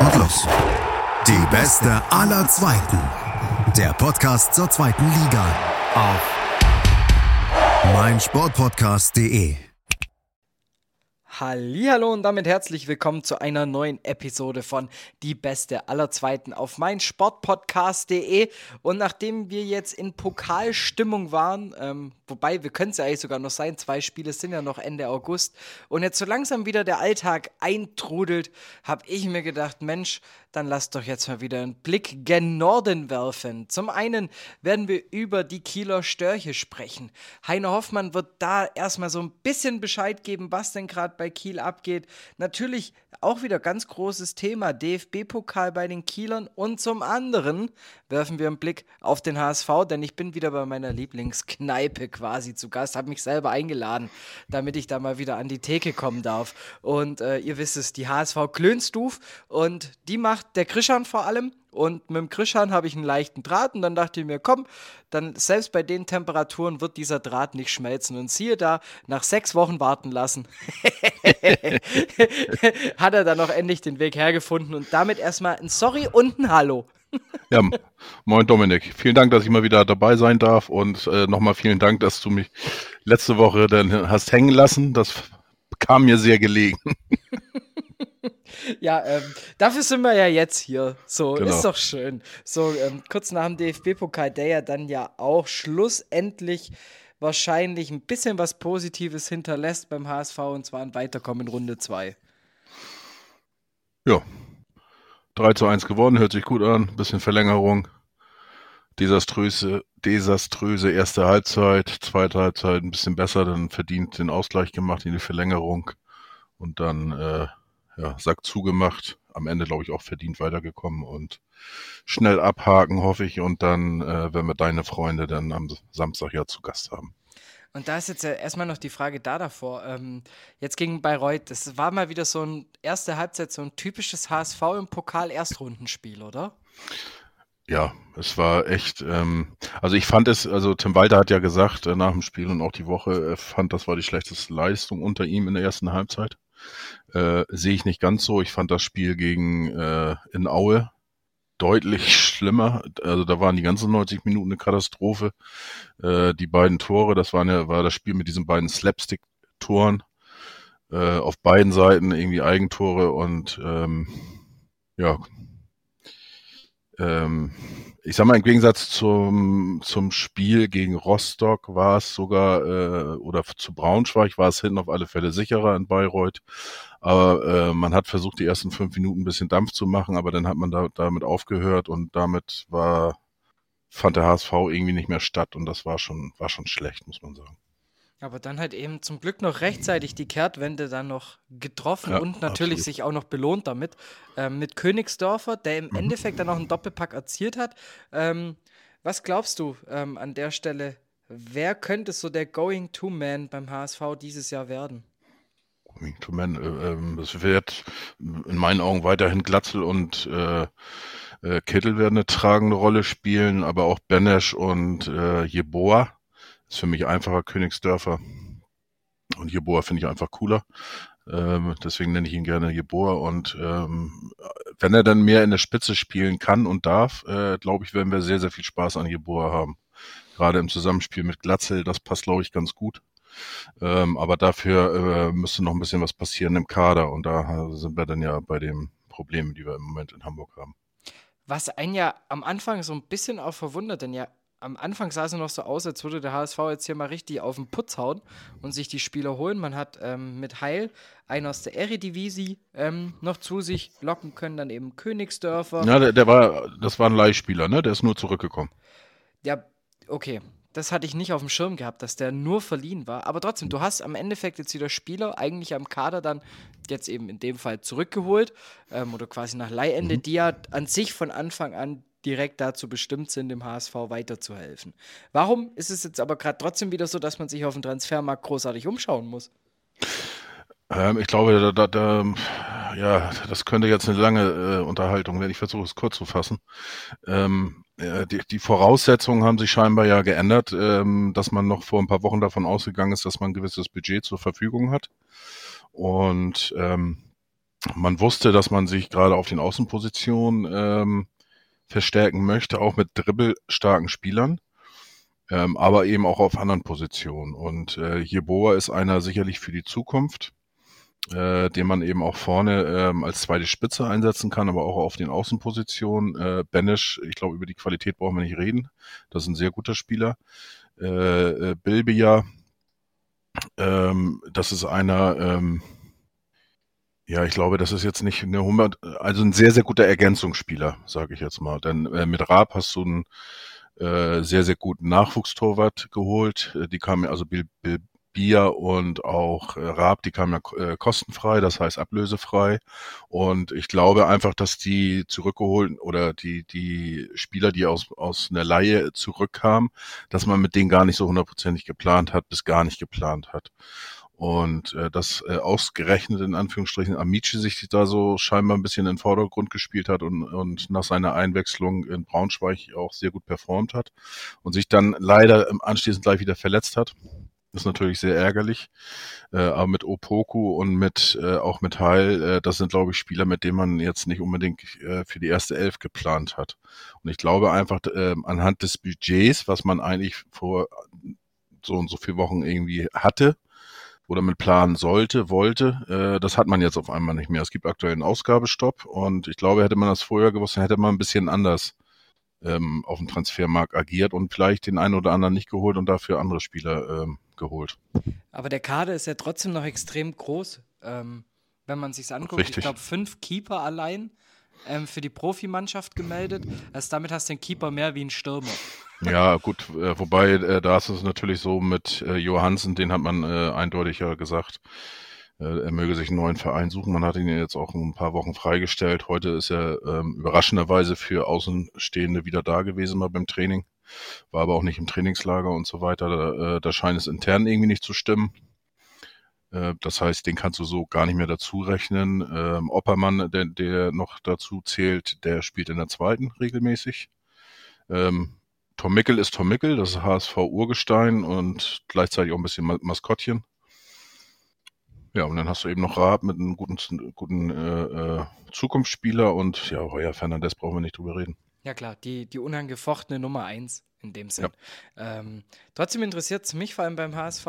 Und los. Die beste aller Zweiten. Der Podcast zur zweiten Liga. Auf meinsportpodcast.de. Hallo und damit herzlich willkommen zu einer neuen Episode von Die Beste aller Zweiten auf meinsportpodcast.de. Und nachdem wir jetzt in Pokalstimmung waren, ähm, wobei wir können es ja eigentlich sogar noch sein, zwei Spiele sind ja noch Ende August, und jetzt so langsam wieder der Alltag eintrudelt, habe ich mir gedacht, Mensch, dann lasst doch jetzt mal wieder einen Blick gen Norden werfen. Zum einen werden wir über die Kieler Störche sprechen. Heiner Hoffmann wird da erstmal so ein bisschen Bescheid geben, was denn gerade bei Kiel abgeht. Natürlich auch wieder ganz großes Thema, DFB-Pokal bei den Kielern. Und zum anderen werfen wir einen Blick auf den HSV, denn ich bin wieder bei meiner Lieblingskneipe quasi zu Gast, habe mich selber eingeladen, damit ich da mal wieder an die Theke kommen darf. Und äh, ihr wisst es, die HSV Klönstuf und die macht der Krischan vor allem. Und mit dem Krischan habe ich einen leichten Draht und dann dachte ich mir, komm, dann selbst bei den Temperaturen wird dieser Draht nicht schmelzen. Und siehe da, nach sechs Wochen warten lassen, hat er dann noch endlich den Weg hergefunden und damit erstmal ein Sorry und ein Hallo. Ja, moin Dominik. Vielen Dank, dass ich mal wieder dabei sein darf und äh, nochmal vielen Dank, dass du mich letzte Woche dann hast hängen lassen. Das kam mir sehr gelegen. ja, ähm, dafür sind wir ja jetzt hier. So, genau. ist doch schön. So, ähm, kurz nach dem DFB-Pokal, der ja dann ja auch schlussendlich wahrscheinlich ein bisschen was Positives hinterlässt beim HSV und zwar ein Weiterkommen in Runde 2. Ja. 3 zu 1 gewonnen, hört sich gut an. Bisschen Verlängerung. Desaströse, desaströse erste Halbzeit, zweite Halbzeit ein bisschen besser, dann verdient den Ausgleich gemacht in die Verlängerung und dann äh, ja, Sack zugemacht. Am Ende, glaube ich, auch verdient weitergekommen und schnell abhaken, hoffe ich. Und dann äh, werden wir deine Freunde dann am Samstag ja zu Gast haben. Und da ist jetzt ja erstmal noch die Frage da davor. Ähm, jetzt gegen Bayreuth, das war mal wieder so ein erste Halbzeit, so ein typisches HSV im Pokal-Erstrundenspiel, oder? Ja, es war echt, ähm, also ich fand es, also Tim Walter hat ja gesagt äh, nach dem Spiel und auch die Woche, er fand, das war die schlechteste Leistung unter ihm in der ersten Halbzeit. Äh, Sehe ich nicht ganz so. Ich fand das Spiel gegen äh, in Aue deutlich schlimmer. Also da waren die ganzen 90 Minuten eine Katastrophe. Äh, die beiden Tore, das waren ja, war das Spiel mit diesen beiden Slapstick-Toren. Äh, auf beiden Seiten irgendwie Eigentore und ähm, ja, ähm, ich sag mal, im Gegensatz zum, zum Spiel gegen Rostock war es sogar, äh, oder zu Braunschweig war es hinten auf alle Fälle sicherer in Bayreuth. Aber äh, man hat versucht, die ersten fünf Minuten ein bisschen Dampf zu machen, aber dann hat man da, damit aufgehört und damit war, fand der HSV irgendwie nicht mehr statt und das war schon, war schon schlecht, muss man sagen. Aber dann halt eben zum Glück noch rechtzeitig die Kehrtwende dann noch getroffen ja, und natürlich absolut. sich auch noch belohnt damit. Ähm, mit Königsdorfer, der im mhm. Endeffekt dann noch einen Doppelpack erzielt hat. Ähm, was glaubst du ähm, an der Stelle? Wer könnte so der Going-to-Man beim HSV dieses Jahr werden? Going-to-Man, äh, es wird in meinen Augen weiterhin Glatzel und äh, äh, Kittel werden eine tragende Rolle spielen, aber auch Benesch und äh, Jeboa ist für mich einfacher Königsdörfer. Und Jeboa finde ich einfach cooler. Ähm, deswegen nenne ich ihn gerne Jeboa. Und ähm, wenn er dann mehr in der Spitze spielen kann und darf, äh, glaube ich, werden wir sehr, sehr viel Spaß an Jeboa haben. Gerade im Zusammenspiel mit Glatzel, das passt, glaube ich, ganz gut. Ähm, aber dafür äh, müsste noch ein bisschen was passieren im Kader. Und da sind wir dann ja bei den Problemen, die wir im Moment in Hamburg haben. Was einen ja am Anfang so ein bisschen auch verwundert, denn ja am Anfang sah es noch so aus, als würde der HSV jetzt hier mal richtig auf den Putz hauen und sich die Spieler holen. Man hat ähm, mit Heil einen aus der Eredivisie ähm, noch zu sich locken können, dann eben Königsdörfer. Ja, der, der, war, das war ein Leihspieler, ne? Der ist nur zurückgekommen. Ja, okay. Das hatte ich nicht auf dem Schirm gehabt, dass der nur verliehen war. Aber trotzdem, du hast am Endeffekt jetzt wieder Spieler eigentlich am Kader dann jetzt eben in dem Fall zurückgeholt ähm, oder quasi nach Leihende, mhm. die ja an sich von Anfang an direkt dazu bestimmt sind, dem HSV weiterzuhelfen. Warum ist es jetzt aber gerade trotzdem wieder so, dass man sich auf dem Transfermarkt großartig umschauen muss? Ähm, ich glaube, da, da, da, ja, das könnte jetzt eine lange äh, Unterhaltung werden. Ich versuche es kurz zu fassen. Ähm, äh, die, die, Voraussetzungen haben sich scheinbar ja geändert, ähm, dass man noch vor ein paar Wochen davon ausgegangen ist, dass man ein gewisses Budget zur Verfügung hat. Und ähm, man wusste, dass man sich gerade auf den Außenpositionen ähm, verstärken möchte, auch mit dribbelstarken Spielern, ähm, aber eben auch auf anderen Positionen. Und äh, Jeboa ist einer sicherlich für die Zukunft, äh, den man eben auch vorne ähm, als zweite Spitze einsetzen kann, aber auch auf den Außenpositionen. Äh, Benisch, ich glaube, über die Qualität brauchen wir nicht reden. Das ist ein sehr guter Spieler. Äh, äh, Bilbia, ähm, das ist einer, ähm, ja, ich glaube, das ist jetzt nicht eine 100, also ein sehr, sehr guter Ergänzungsspieler, sage ich jetzt mal. Denn äh, mit Raab hast du einen äh, sehr, sehr guten Nachwuchstorwart geholt. Äh, die kamen also Bil, Bil, Bia und auch äh, Raab, die kamen ja äh, kostenfrei, das heißt ablösefrei. Und ich glaube einfach, dass die zurückgeholt oder die, die Spieler, die aus, aus einer Laie zurückkamen, dass man mit denen gar nicht so hundertprozentig geplant hat, bis gar nicht geplant hat. Und äh, das äh, ausgerechnet in Anführungsstrichen Amici sich da so scheinbar ein bisschen in den Vordergrund gespielt hat und, und nach seiner Einwechslung in Braunschweig auch sehr gut performt hat und sich dann leider anschließend gleich wieder verletzt hat. Ist natürlich sehr ärgerlich. Äh, aber mit Opoku und mit äh, auch mit Heil, äh, das sind, glaube ich, Spieler, mit denen man jetzt nicht unbedingt äh, für die erste Elf geplant hat. Und ich glaube einfach, äh, anhand des Budgets, was man eigentlich vor so und so vier Wochen irgendwie hatte, oder mit planen sollte, wollte, äh, das hat man jetzt auf einmal nicht mehr. Es gibt aktuell einen Ausgabestopp und ich glaube, hätte man das vorher gewusst, dann hätte man ein bisschen anders ähm, auf dem Transfermarkt agiert und vielleicht den einen oder anderen nicht geholt und dafür andere Spieler ähm, geholt. Aber der Kader ist ja trotzdem noch extrem groß, ähm, wenn man sich anguckt. Richtig. Ich glaube, fünf Keeper allein ähm, für die Profimannschaft gemeldet. Also damit hast du den Keeper mehr wie ein Stürmer. Ja, gut, äh, wobei äh, da ist es natürlich so mit äh, Johansen, den hat man äh, eindeutig ja gesagt, äh, er möge sich einen neuen Verein suchen. Man hat ihn jetzt auch ein paar Wochen freigestellt. Heute ist er ähm, überraschenderweise für Außenstehende wieder da gewesen mal beim Training, war aber auch nicht im Trainingslager und so weiter. Da, äh, da scheint es intern irgendwie nicht zu stimmen. Äh, das heißt, den kannst du so gar nicht mehr dazu rechnen. Ähm, Oppermann, der, der noch dazu zählt, der spielt in der zweiten regelmäßig. Ähm, Tom Mickel ist Tom Mickel, das ist HSV Urgestein und gleichzeitig auch ein bisschen Maskottchen. Ja, und dann hast du eben noch Raab mit einem guten, guten äh, äh, Zukunftsspieler und ja, Heuer Fernandes brauchen wir nicht drüber reden. Ja klar, die, die unangefochtene Nummer eins in dem Sinn. Ja. Ähm, trotzdem interessiert es mich vor allem beim HSV,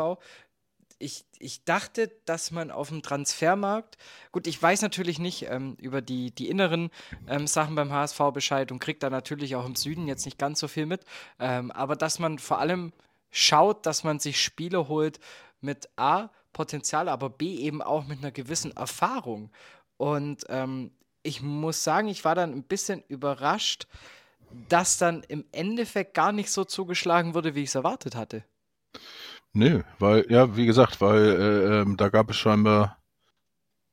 ich, ich dachte, dass man auf dem Transfermarkt, gut, ich weiß natürlich nicht ähm, über die, die inneren ähm, Sachen beim HSV Bescheid und kriegt da natürlich auch im Süden jetzt nicht ganz so viel mit, ähm, aber dass man vor allem schaut, dass man sich Spiele holt mit A, Potenzial, aber B eben auch mit einer gewissen Erfahrung. Und ähm, ich muss sagen, ich war dann ein bisschen überrascht, dass dann im Endeffekt gar nicht so zugeschlagen wurde, wie ich es erwartet hatte. Nö, weil, ja, wie gesagt, weil äh, ähm, da gab es scheinbar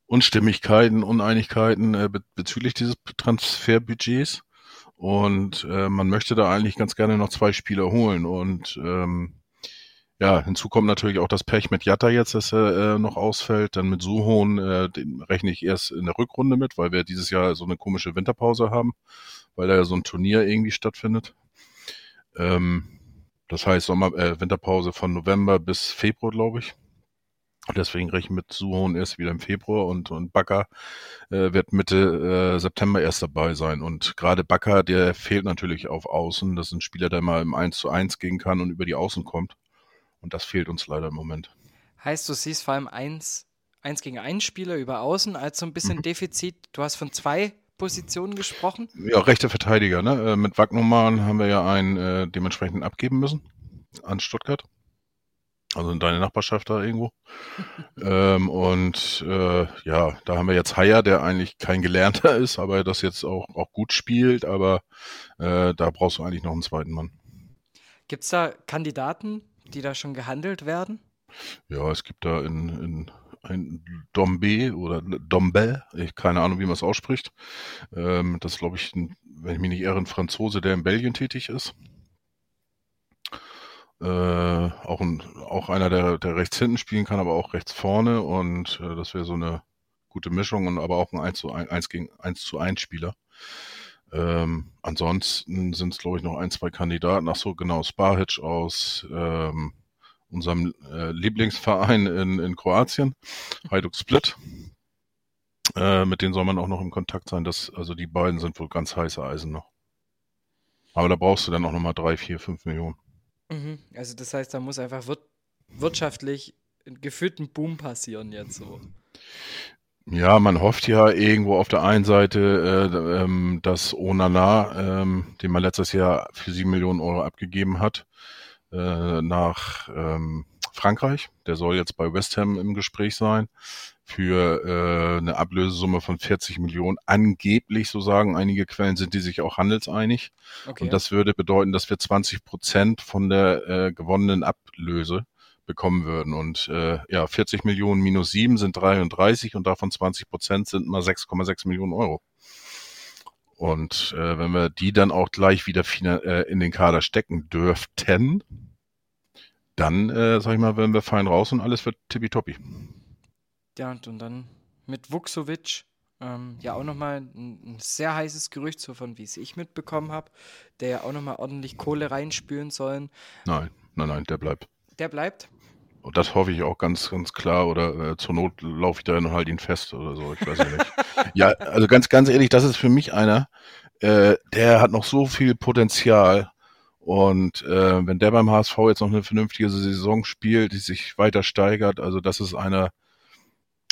Unstimmigkeiten, Uneinigkeiten äh, be bezüglich dieses Transferbudgets. Und äh, man möchte da eigentlich ganz gerne noch zwei Spieler holen. Und ähm, ja, hinzu kommt natürlich auch das Pech mit Jatta jetzt, dass er äh, noch ausfällt. Dann mit Suhon, äh, den rechne ich erst in der Rückrunde mit, weil wir dieses Jahr so eine komische Winterpause haben, weil da ja so ein Turnier irgendwie stattfindet. Ähm, das heißt Sommer, äh, Winterpause von November bis Februar, glaube ich. Deswegen rechne ich mit Suhon erst wieder im Februar und, und Bakker äh, wird Mitte äh, September erst dabei sein. Und gerade Bakker, der fehlt natürlich auf Außen. Das ist ein Spieler, der mal im 1 zu 1 gehen kann und über die Außen kommt. Und das fehlt uns leider im Moment. Heißt, du siehst vor allem 1, 1 gegen 1 Spieler über Außen als so ein bisschen mhm. Defizit. Du hast von zwei Position gesprochen? Ja, rechte Verteidiger. Ne? Äh, mit Wagnumann haben wir ja einen äh, dementsprechend abgeben müssen an Stuttgart. Also in deine Nachbarschaft da irgendwo. ähm, und äh, ja, da haben wir jetzt Haier, der eigentlich kein Gelernter ist, aber das jetzt auch, auch gut spielt. Aber äh, da brauchst du eigentlich noch einen zweiten Mann. Gibt es da Kandidaten, die da schon gehandelt werden? Ja, es gibt da in, in ein Dombe oder Dombe, ich keine Ahnung, wie man es ausspricht. Ähm, das glaube ich, ein, wenn ich mich nicht irre, ein Franzose, der in Belgien tätig ist. Äh, auch, ein, auch einer, der, der rechts hinten spielen kann, aber auch rechts vorne und äh, das wäre so eine gute Mischung und aber auch ein 1 zu 1, 1 gegen 1 zu 1 Spieler. Ähm, ansonsten sind es, glaube ich, noch ein, zwei Kandidaten. Ach so, genau, Sparhitch aus, ähm, unserem äh, Lieblingsverein in, in Kroatien, Hajduk Split. Äh, mit denen soll man auch noch im Kontakt sein. Das, also die beiden sind wohl ganz heiße Eisen noch. Aber da brauchst du dann auch nochmal drei, vier, fünf Millionen. Mhm. Also das heißt, da muss einfach wir wirtschaftlich gefühlt ein Boom passieren jetzt so. Ja, man hofft ja irgendwo auf der einen Seite, äh, ähm, dass Onana, ähm, den man letztes Jahr für sieben Millionen Euro abgegeben hat, äh, nach ähm, Frankreich. Der soll jetzt bei West Ham im Gespräch sein für äh, eine Ablösesumme von 40 Millionen. Angeblich, so sagen einige Quellen, sind die sich auch handelseinig. Okay. Und das würde bedeuten, dass wir 20 Prozent von der äh, gewonnenen Ablöse bekommen würden. Und äh, ja, 40 Millionen minus 7 sind 33 und davon 20 Prozent sind mal 6,6 Millionen Euro. Und äh, wenn wir die dann auch gleich wieder äh, in den Kader stecken dürften, dann, äh, sag ich mal, werden wir fein raus und alles wird tippitoppi. Ja, und dann mit Vuxovic, ähm, ja auch nochmal ein, ein sehr heißes Gerücht, so von wie es ich mitbekommen habe, der ja auch nochmal ordentlich Kohle reinspülen sollen. Nein, nein, nein, der bleibt. Der bleibt? Und das hoffe ich auch ganz, ganz klar. Oder äh, zur Not laufe ich da und halte ihn fest oder so. Ich weiß ja nicht. ja, also ganz, ganz ehrlich, das ist für mich einer, äh, der hat noch so viel Potenzial. Und äh, wenn der beim HSV jetzt noch eine vernünftige Saison spielt, die sich weiter steigert, also das ist einer,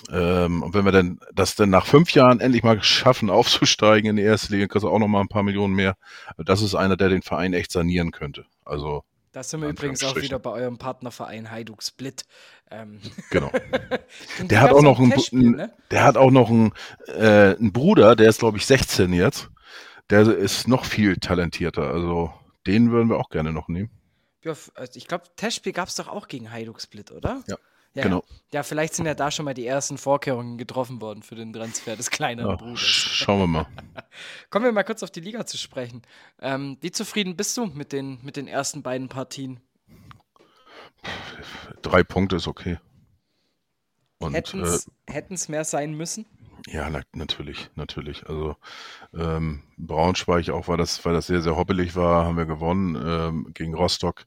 ähm, und wenn wir denn das denn nach fünf Jahren endlich mal schaffen, aufzusteigen in die erste Liga, kriegst du auch noch mal ein paar Millionen mehr. Das ist einer, der den Verein echt sanieren könnte. Also da sind wir übrigens auch wieder bei eurem Partnerverein Hajduk Split. Ähm. Genau. der hat auch noch einen, ne? der hat auch noch einen, äh, Bruder, der ist glaube ich 16 jetzt. Der ist noch viel talentierter. Also den würden wir auch gerne noch nehmen. Ja, also ich glaube, Testspiel gab es doch auch gegen Hajduk Split, oder? Ja. Ja, genau. Ja, vielleicht sind ja da schon mal die ersten Vorkehrungen getroffen worden für den Transfer des kleineren ja, Bruders. Schauen wir mal. Kommen wir mal kurz auf die Liga zu sprechen. Ähm, wie zufrieden bist du mit den, mit den ersten beiden Partien? Drei Punkte ist okay. Hätten es äh, mehr sein müssen? Ja, na, natürlich, natürlich. Also ähm, Braunschweig auch, weil das, weil das sehr, sehr hoppelig war, haben wir gewonnen ähm, gegen Rostock.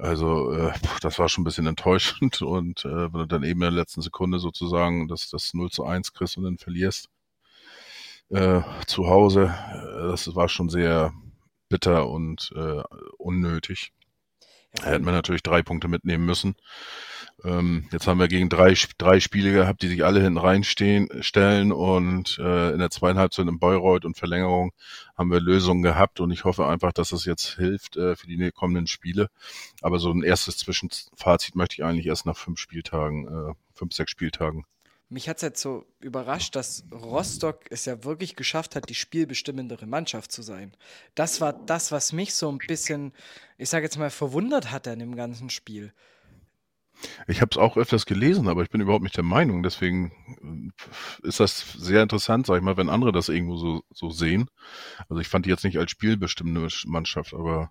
Also äh, das war schon ein bisschen enttäuschend und äh, wenn du dann eben in der letzten Sekunde sozusagen das, das 0 zu 1 kriegst und dann verlierst äh, zu Hause, äh, das war schon sehr bitter und äh, unnötig. Ja, hätten wir natürlich drei Punkte mitnehmen müssen. Ähm, jetzt haben wir gegen drei, drei Spiele gehabt, die sich alle hinten reinstehen, stellen und äh, in der zweiten Halbzeit in Bayreuth und Verlängerung haben wir Lösungen gehabt und ich hoffe einfach, dass das jetzt hilft äh, für die kommenden Spiele. Aber so ein erstes Zwischenfazit möchte ich eigentlich erst nach fünf Spieltagen, äh, fünf, sechs Spieltagen. Mich hat es jetzt so überrascht, dass Rostock es ja wirklich geschafft hat, die spielbestimmendere Mannschaft zu sein. Das war das, was mich so ein bisschen, ich sage jetzt mal, verwundert hat an dem ganzen Spiel. Ich habe es auch öfters gelesen, aber ich bin überhaupt nicht der Meinung. Deswegen äh, ist das sehr interessant, sag ich mal, wenn andere das irgendwo so, so sehen. Also ich fand die jetzt nicht als spielbestimmende Mannschaft, aber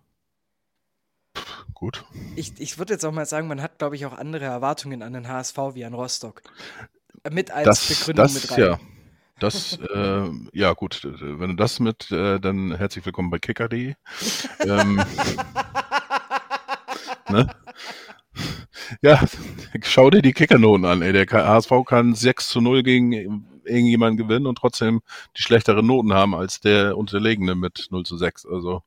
gut. Ich, ich würde jetzt auch mal sagen, man hat, glaube ich, auch andere Erwartungen an den HSV wie an Rostock. Mit als das, Begründung das, mit rein. Ja. Das, äh, ja gut, wenn du das mit, äh, dann herzlich willkommen bei kicker.de. ähm, ne? Ja, schau dir die Kickernoten an, ey. Der HSV kann 6 zu 0 gegen irgendjemanden gewinnen und trotzdem die schlechteren Noten haben als der Unterlegene mit 0 zu 6. Also,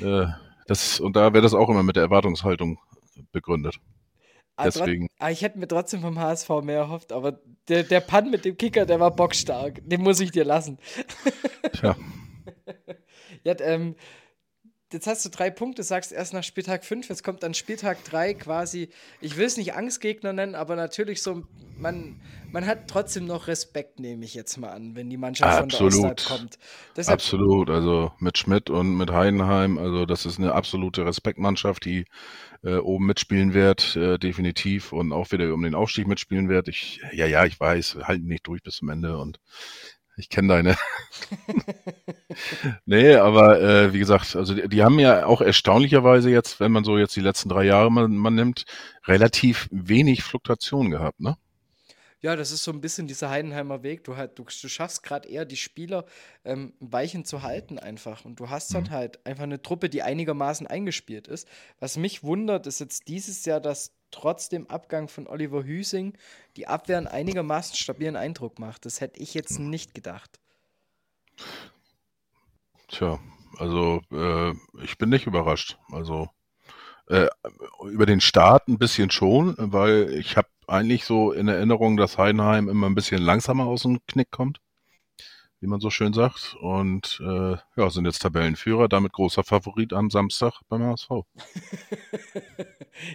äh, das, und da wäre das auch immer mit der Erwartungshaltung begründet. Also, Deswegen. Ah, ich hätte mir trotzdem vom HSV mehr erhofft, aber der, der Pann mit dem Kicker, der war bockstark. Den muss ich dir lassen. Tja. ja, ähm, jetzt hast du drei Punkte, sagst erst nach Spieltag 5, jetzt kommt dann Spieltag 3 quasi, ich will es nicht Angstgegner nennen, aber natürlich so, man, man hat trotzdem noch Respekt, nehme ich jetzt mal an, wenn die Mannschaft Absolut. von der kommt. Deshalb, Absolut, also mit Schmidt und mit Heidenheim, also das ist eine absolute Respektmannschaft, die äh, oben mitspielen wird, äh, definitiv und auch wieder um den Aufstieg mitspielen wird. Ich, ja, ja, ich weiß, halten nicht durch bis zum Ende und ich kenne deine. nee, aber äh, wie gesagt, also die, die, haben ja auch erstaunlicherweise jetzt, wenn man so jetzt die letzten drei Jahre man, man nimmt, relativ wenig Fluktuation gehabt, ne? Ja, das ist so ein bisschen dieser Heidenheimer Weg. Du, halt, du, du schaffst gerade eher die Spieler ähm, Weichen zu halten einfach. Und du hast dann mhm. halt einfach eine Truppe, die einigermaßen eingespielt ist. Was mich wundert, ist jetzt dieses Jahr, dass trotz dem Abgang von Oliver Hüsing die Abwehr einen einigermaßen stabilen Eindruck macht. Das hätte ich jetzt nicht gedacht. Tja, also äh, ich bin nicht überrascht. Also äh, über den Start ein bisschen schon, weil ich habe eigentlich so in Erinnerung, dass Heidenheim immer ein bisschen langsamer aus dem Knick kommt, wie man so schön sagt. Und äh, ja, sind jetzt Tabellenführer, damit großer Favorit am Samstag beim HSV.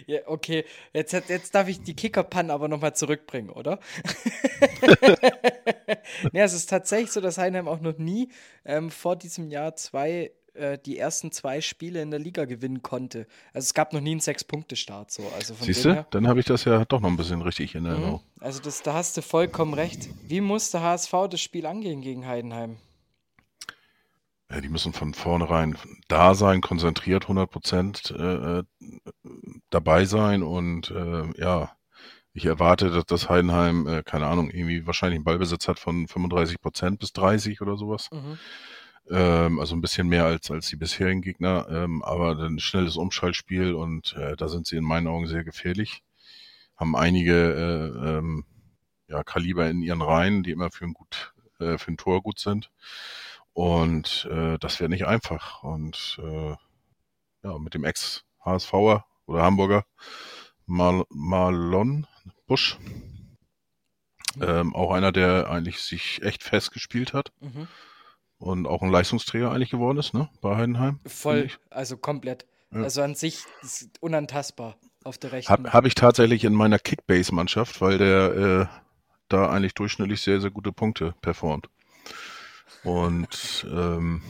ja, okay, jetzt, jetzt darf ich die Kicker-Pan aber nochmal zurückbringen, oder? ja, es ist tatsächlich so, dass Heidenheim auch noch nie ähm, vor diesem Jahr zwei äh, die ersten zwei Spiele in der Liga gewinnen konnte. Also es gab noch nie einen Sechs-Punkte-Start. So. Also Siehst du, dann habe ich das ja doch noch ein bisschen richtig in Erinnerung. Mhm. Also das, da hast du vollkommen recht. Wie muss der HSV das Spiel angehen gegen Heidenheim? Ja, die müssen von vornherein da sein, konzentriert, 100 Prozent äh, äh, dabei sein und äh, ja, ich erwarte, dass das Heidenheim, äh, keine Ahnung, irgendwie wahrscheinlich einen Ballbesitz hat von 35 Prozent bis 30% oder sowas. Mhm. Ähm, also ein bisschen mehr als, als die bisherigen Gegner, ähm, aber ein schnelles Umschaltspiel und äh, da sind sie in meinen Augen sehr gefährlich. Haben einige äh, ähm, ja, Kaliber in ihren Reihen, die immer für ein, gut, äh, für ein Tor gut sind. Und äh, das wäre nicht einfach. Und äh, ja, mit dem Ex-HSVer oder Hamburger Mal Marlon Busch, mhm. ähm, auch einer, der eigentlich sich echt festgespielt hat. Mhm und auch ein Leistungsträger eigentlich geworden ist, ne? Bei Heidenheim. Voll, also komplett. Ja. Also an sich ist unantastbar auf der rechten. Habe hab ich tatsächlich in meiner Kickbase-Mannschaft, weil der äh, da eigentlich durchschnittlich sehr, sehr gute Punkte performt. Und ähm,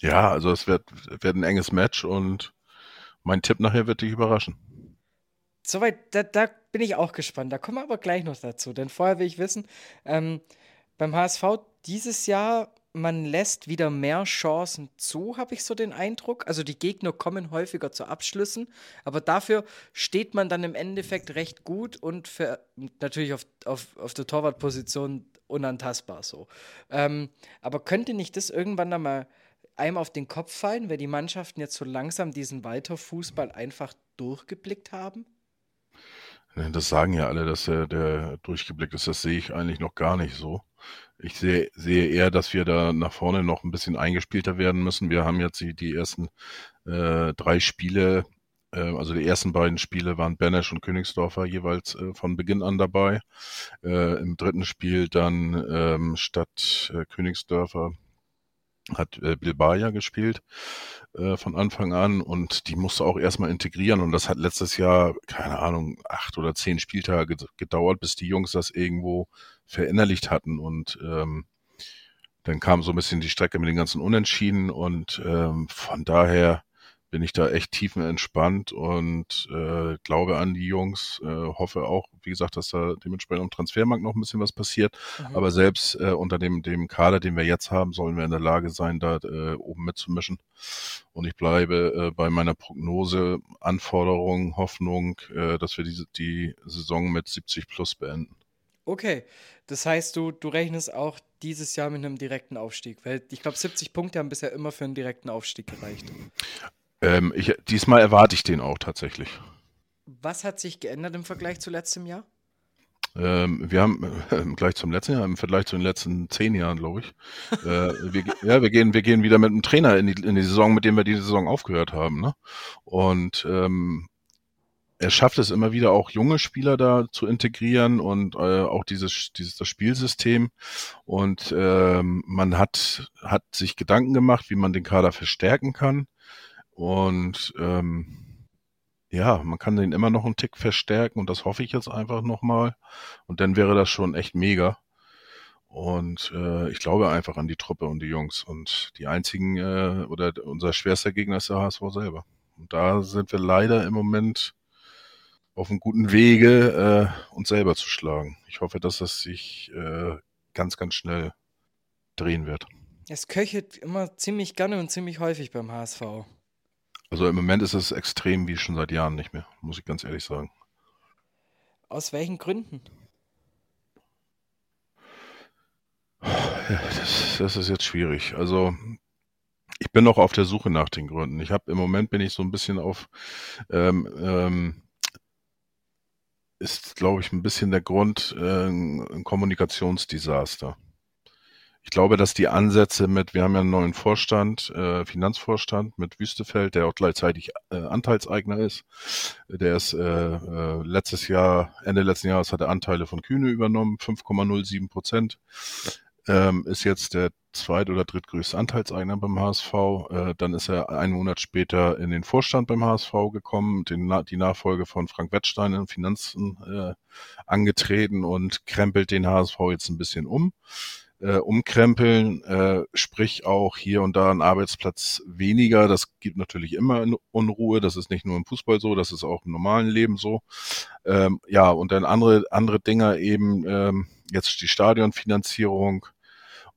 ja, also es wird, wird ein enges Match und mein Tipp nachher wird dich überraschen. Soweit, da, da bin ich auch gespannt. Da kommen wir aber gleich noch dazu, denn vorher will ich wissen, ähm, beim HSV dieses Jahr, man lässt wieder mehr Chancen zu, habe ich so den Eindruck. Also die Gegner kommen häufiger zu Abschlüssen, aber dafür steht man dann im Endeffekt recht gut und für, natürlich auf, auf, auf der Torwartposition unantastbar so. Ähm, aber könnte nicht das irgendwann dann mal einem auf den Kopf fallen, weil die Mannschaften jetzt so langsam diesen Weiterfußball einfach durchgeblickt haben? Das sagen ja alle, dass der, der durchgeblickt ist. Das sehe ich eigentlich noch gar nicht so. Ich sehe, sehe eher, dass wir da nach vorne noch ein bisschen eingespielter werden müssen. Wir haben jetzt die, die ersten äh, drei Spiele, äh, also die ersten beiden Spiele waren Benesch und Königsdorfer jeweils äh, von Beginn an dabei. Äh, Im dritten Spiel dann ähm, statt äh, Königsdörfer hat äh, Bilbaya gespielt äh, von Anfang an und die musste auch erstmal integrieren und das hat letztes Jahr, keine Ahnung, acht oder zehn Spieltage gedauert, bis die Jungs das irgendwo verinnerlicht hatten und ähm, dann kam so ein bisschen die Strecke mit den ganzen Unentschieden und ähm, von daher bin ich da echt tiefenentspannt und äh, glaube an die Jungs, äh, hoffe auch, wie gesagt, dass da dementsprechend am Transfermarkt noch ein bisschen was passiert. Mhm. Aber selbst äh, unter dem, dem Kader, den wir jetzt haben, sollen wir in der Lage sein, da äh, oben mitzumischen. Und ich bleibe äh, bei meiner Prognose, Anforderung, Hoffnung, äh, dass wir diese, die Saison mit 70 plus beenden. Okay, das heißt, du, du rechnest auch dieses Jahr mit einem direkten Aufstieg, weil ich glaube, 70 Punkte haben bisher immer für einen direkten Aufstieg gereicht. Ähm, ich, diesmal erwarte ich den auch tatsächlich. Was hat sich geändert im Vergleich zu letztem Jahr? Ähm, wir haben äh, im Vergleich zum letzten Jahr, im Vergleich zu den letzten zehn Jahren, glaube ich. äh, wir, ja, wir gehen, wir gehen wieder mit einem Trainer in die, in die Saison, mit dem wir die Saison aufgehört haben. Ne? Und ähm, er schafft es immer wieder auch junge Spieler da zu integrieren und äh, auch dieses, dieses das Spielsystem. Und ähm, man hat, hat sich Gedanken gemacht, wie man den Kader verstärken kann. Und ähm, ja, man kann den immer noch einen Tick verstärken und das hoffe ich jetzt einfach nochmal. Und dann wäre das schon echt mega. Und äh, ich glaube einfach an die Truppe und die Jungs. Und die einzigen äh, oder unser schwerster Gegner ist der HSV selber. Und da sind wir leider im Moment auf einem guten Wege, äh, uns selber zu schlagen. Ich hoffe, dass das sich äh, ganz, ganz schnell drehen wird. Es köchelt immer ziemlich gerne und ziemlich häufig beim HSV. Also im Moment ist es extrem wie schon seit Jahren nicht mehr, muss ich ganz ehrlich sagen. Aus welchen Gründen? Ja, das, das ist jetzt schwierig. Also ich bin noch auf der Suche nach den Gründen. Ich habe im Moment bin ich so ein bisschen auf ähm, ähm, ist, glaube ich, ein bisschen der Grund äh, ein Kommunikationsdesaster. Ich glaube, dass die Ansätze mit, wir haben ja einen neuen Vorstand, äh, Finanzvorstand mit Wüstefeld, der auch gleichzeitig äh, Anteilseigner ist. Der ist äh, äh, letztes Jahr, Ende letzten Jahres hat er Anteile von Kühne übernommen, 5,07 Prozent ähm, ist jetzt der zweit- oder drittgrößte Anteilseigner beim HSV. Äh, dann ist er einen Monat später in den Vorstand beim HSV gekommen, den, die Nachfolge von Frank Wettstein in Finanzen äh, angetreten und krempelt den HSV jetzt ein bisschen um. Äh, umkrempeln, äh, sprich auch hier und da ein Arbeitsplatz weniger. Das gibt natürlich immer Unruhe. Das ist nicht nur im Fußball so, das ist auch im normalen Leben so. Ähm, ja, und dann andere, andere Dinger eben, ähm, jetzt die Stadionfinanzierung,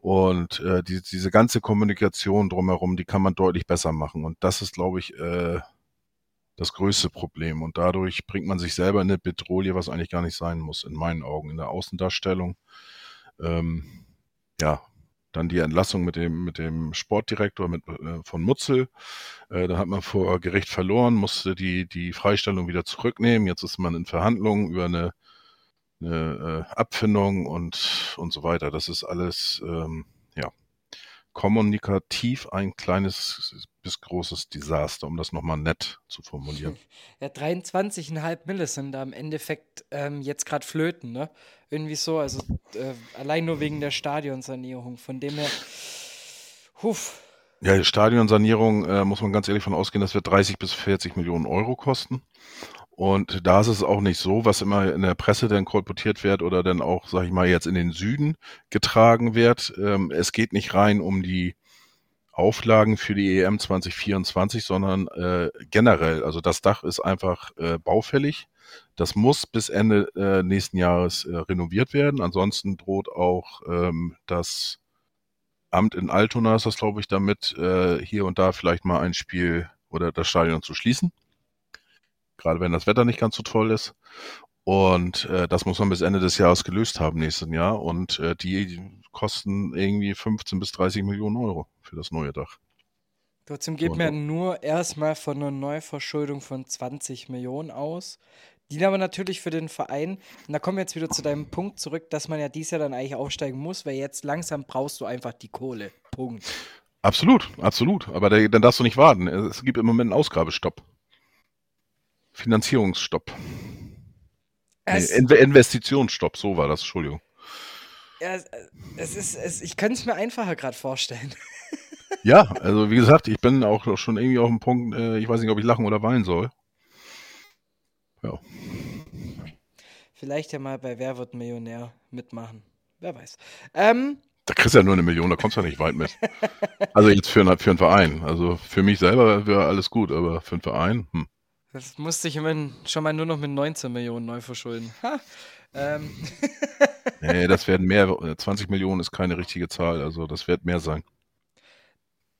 und äh, die, diese ganze Kommunikation drumherum, die kann man deutlich besser machen. Und das ist, glaube ich, äh, das größte Problem. Und dadurch bringt man sich selber in eine Bedrohung, was eigentlich gar nicht sein muss, in meinen Augen, in der Außendarstellung. Ähm, ja, dann die Entlassung mit dem, mit dem Sportdirektor mit, äh, von Mutzel. Äh, da hat man vor Gericht verloren, musste die, die Freistellung wieder zurücknehmen. Jetzt ist man in Verhandlungen über eine eine äh, Abfindung und, und so weiter. Das ist alles, ähm, ja, kommunikativ ein kleines bis großes Desaster, um das nochmal nett zu formulieren. Ja, 23,5 Mille sind da im Endeffekt ähm, jetzt gerade flöten, ne? Irgendwie so, also äh, allein nur wegen der Stadionsanierung. Von dem her, huf. Ja, die Stadionsanierung äh, muss man ganz ehrlich von ausgehen, das wird 30 bis 40 Millionen Euro kosten. Und da ist es auch nicht so, was immer in der Presse dann kolportiert wird oder dann auch, sag ich mal, jetzt in den Süden getragen wird. Ähm, es geht nicht rein um die Auflagen für die EM 2024, sondern äh, generell. Also das Dach ist einfach äh, baufällig. Das muss bis Ende äh, nächsten Jahres äh, renoviert werden. Ansonsten droht auch ähm, das Amt in Altona, ist das glaube ich, damit äh, hier und da vielleicht mal ein Spiel oder das Stadion zu schließen gerade wenn das Wetter nicht ganz so toll ist. Und äh, das muss man bis Ende des Jahres gelöst haben nächsten Jahr. Und äh, die kosten irgendwie 15 bis 30 Millionen Euro für das neue Dach. Trotzdem geht man nur erstmal von einer Neuverschuldung von 20 Millionen aus. Die aber natürlich für den Verein, und da kommen wir jetzt wieder zu deinem Punkt zurück, dass man ja dies Jahr dann eigentlich aufsteigen muss, weil jetzt langsam brauchst du einfach die Kohle. Punkt. Absolut, absolut. Aber der, dann darfst du nicht warten. Es gibt im Moment einen Ausgabestopp. Finanzierungsstopp. Nee, Investitionsstopp, so war das, Entschuldigung. Ja, es ist, es, ich könnte es mir einfacher gerade vorstellen. ja, also wie gesagt, ich bin auch schon irgendwie auf dem Punkt, äh, ich weiß nicht, ob ich lachen oder weinen soll. Ja. Vielleicht ja mal bei Wer wird Millionär mitmachen. Wer weiß. Ähm, da kriegst du ja nur eine Million, da kommst du ja nicht weit mit. Also jetzt für, für einen Verein. Also für mich selber wäre alles gut, aber für einen Verein, hm. Das musste ich immerhin schon mal nur noch mit 19 Millionen neu verschulden. Ha. Ähm. nee, das werden mehr. 20 Millionen ist keine richtige Zahl, also das wird mehr sein.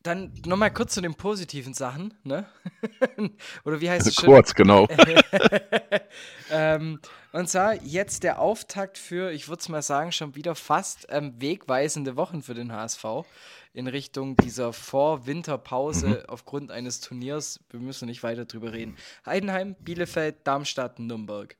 Dann nochmal kurz zu den positiven Sachen, ne? Oder wie heißt es? Kurz, genau. ähm, und zwar jetzt der Auftakt für, ich würde es mal sagen, schon wieder fast ähm, wegweisende Wochen für den HSV in Richtung dieser Vor-Winterpause mhm. aufgrund eines Turniers. Wir müssen nicht weiter drüber reden. Heidenheim, Bielefeld, Darmstadt, Nürnberg.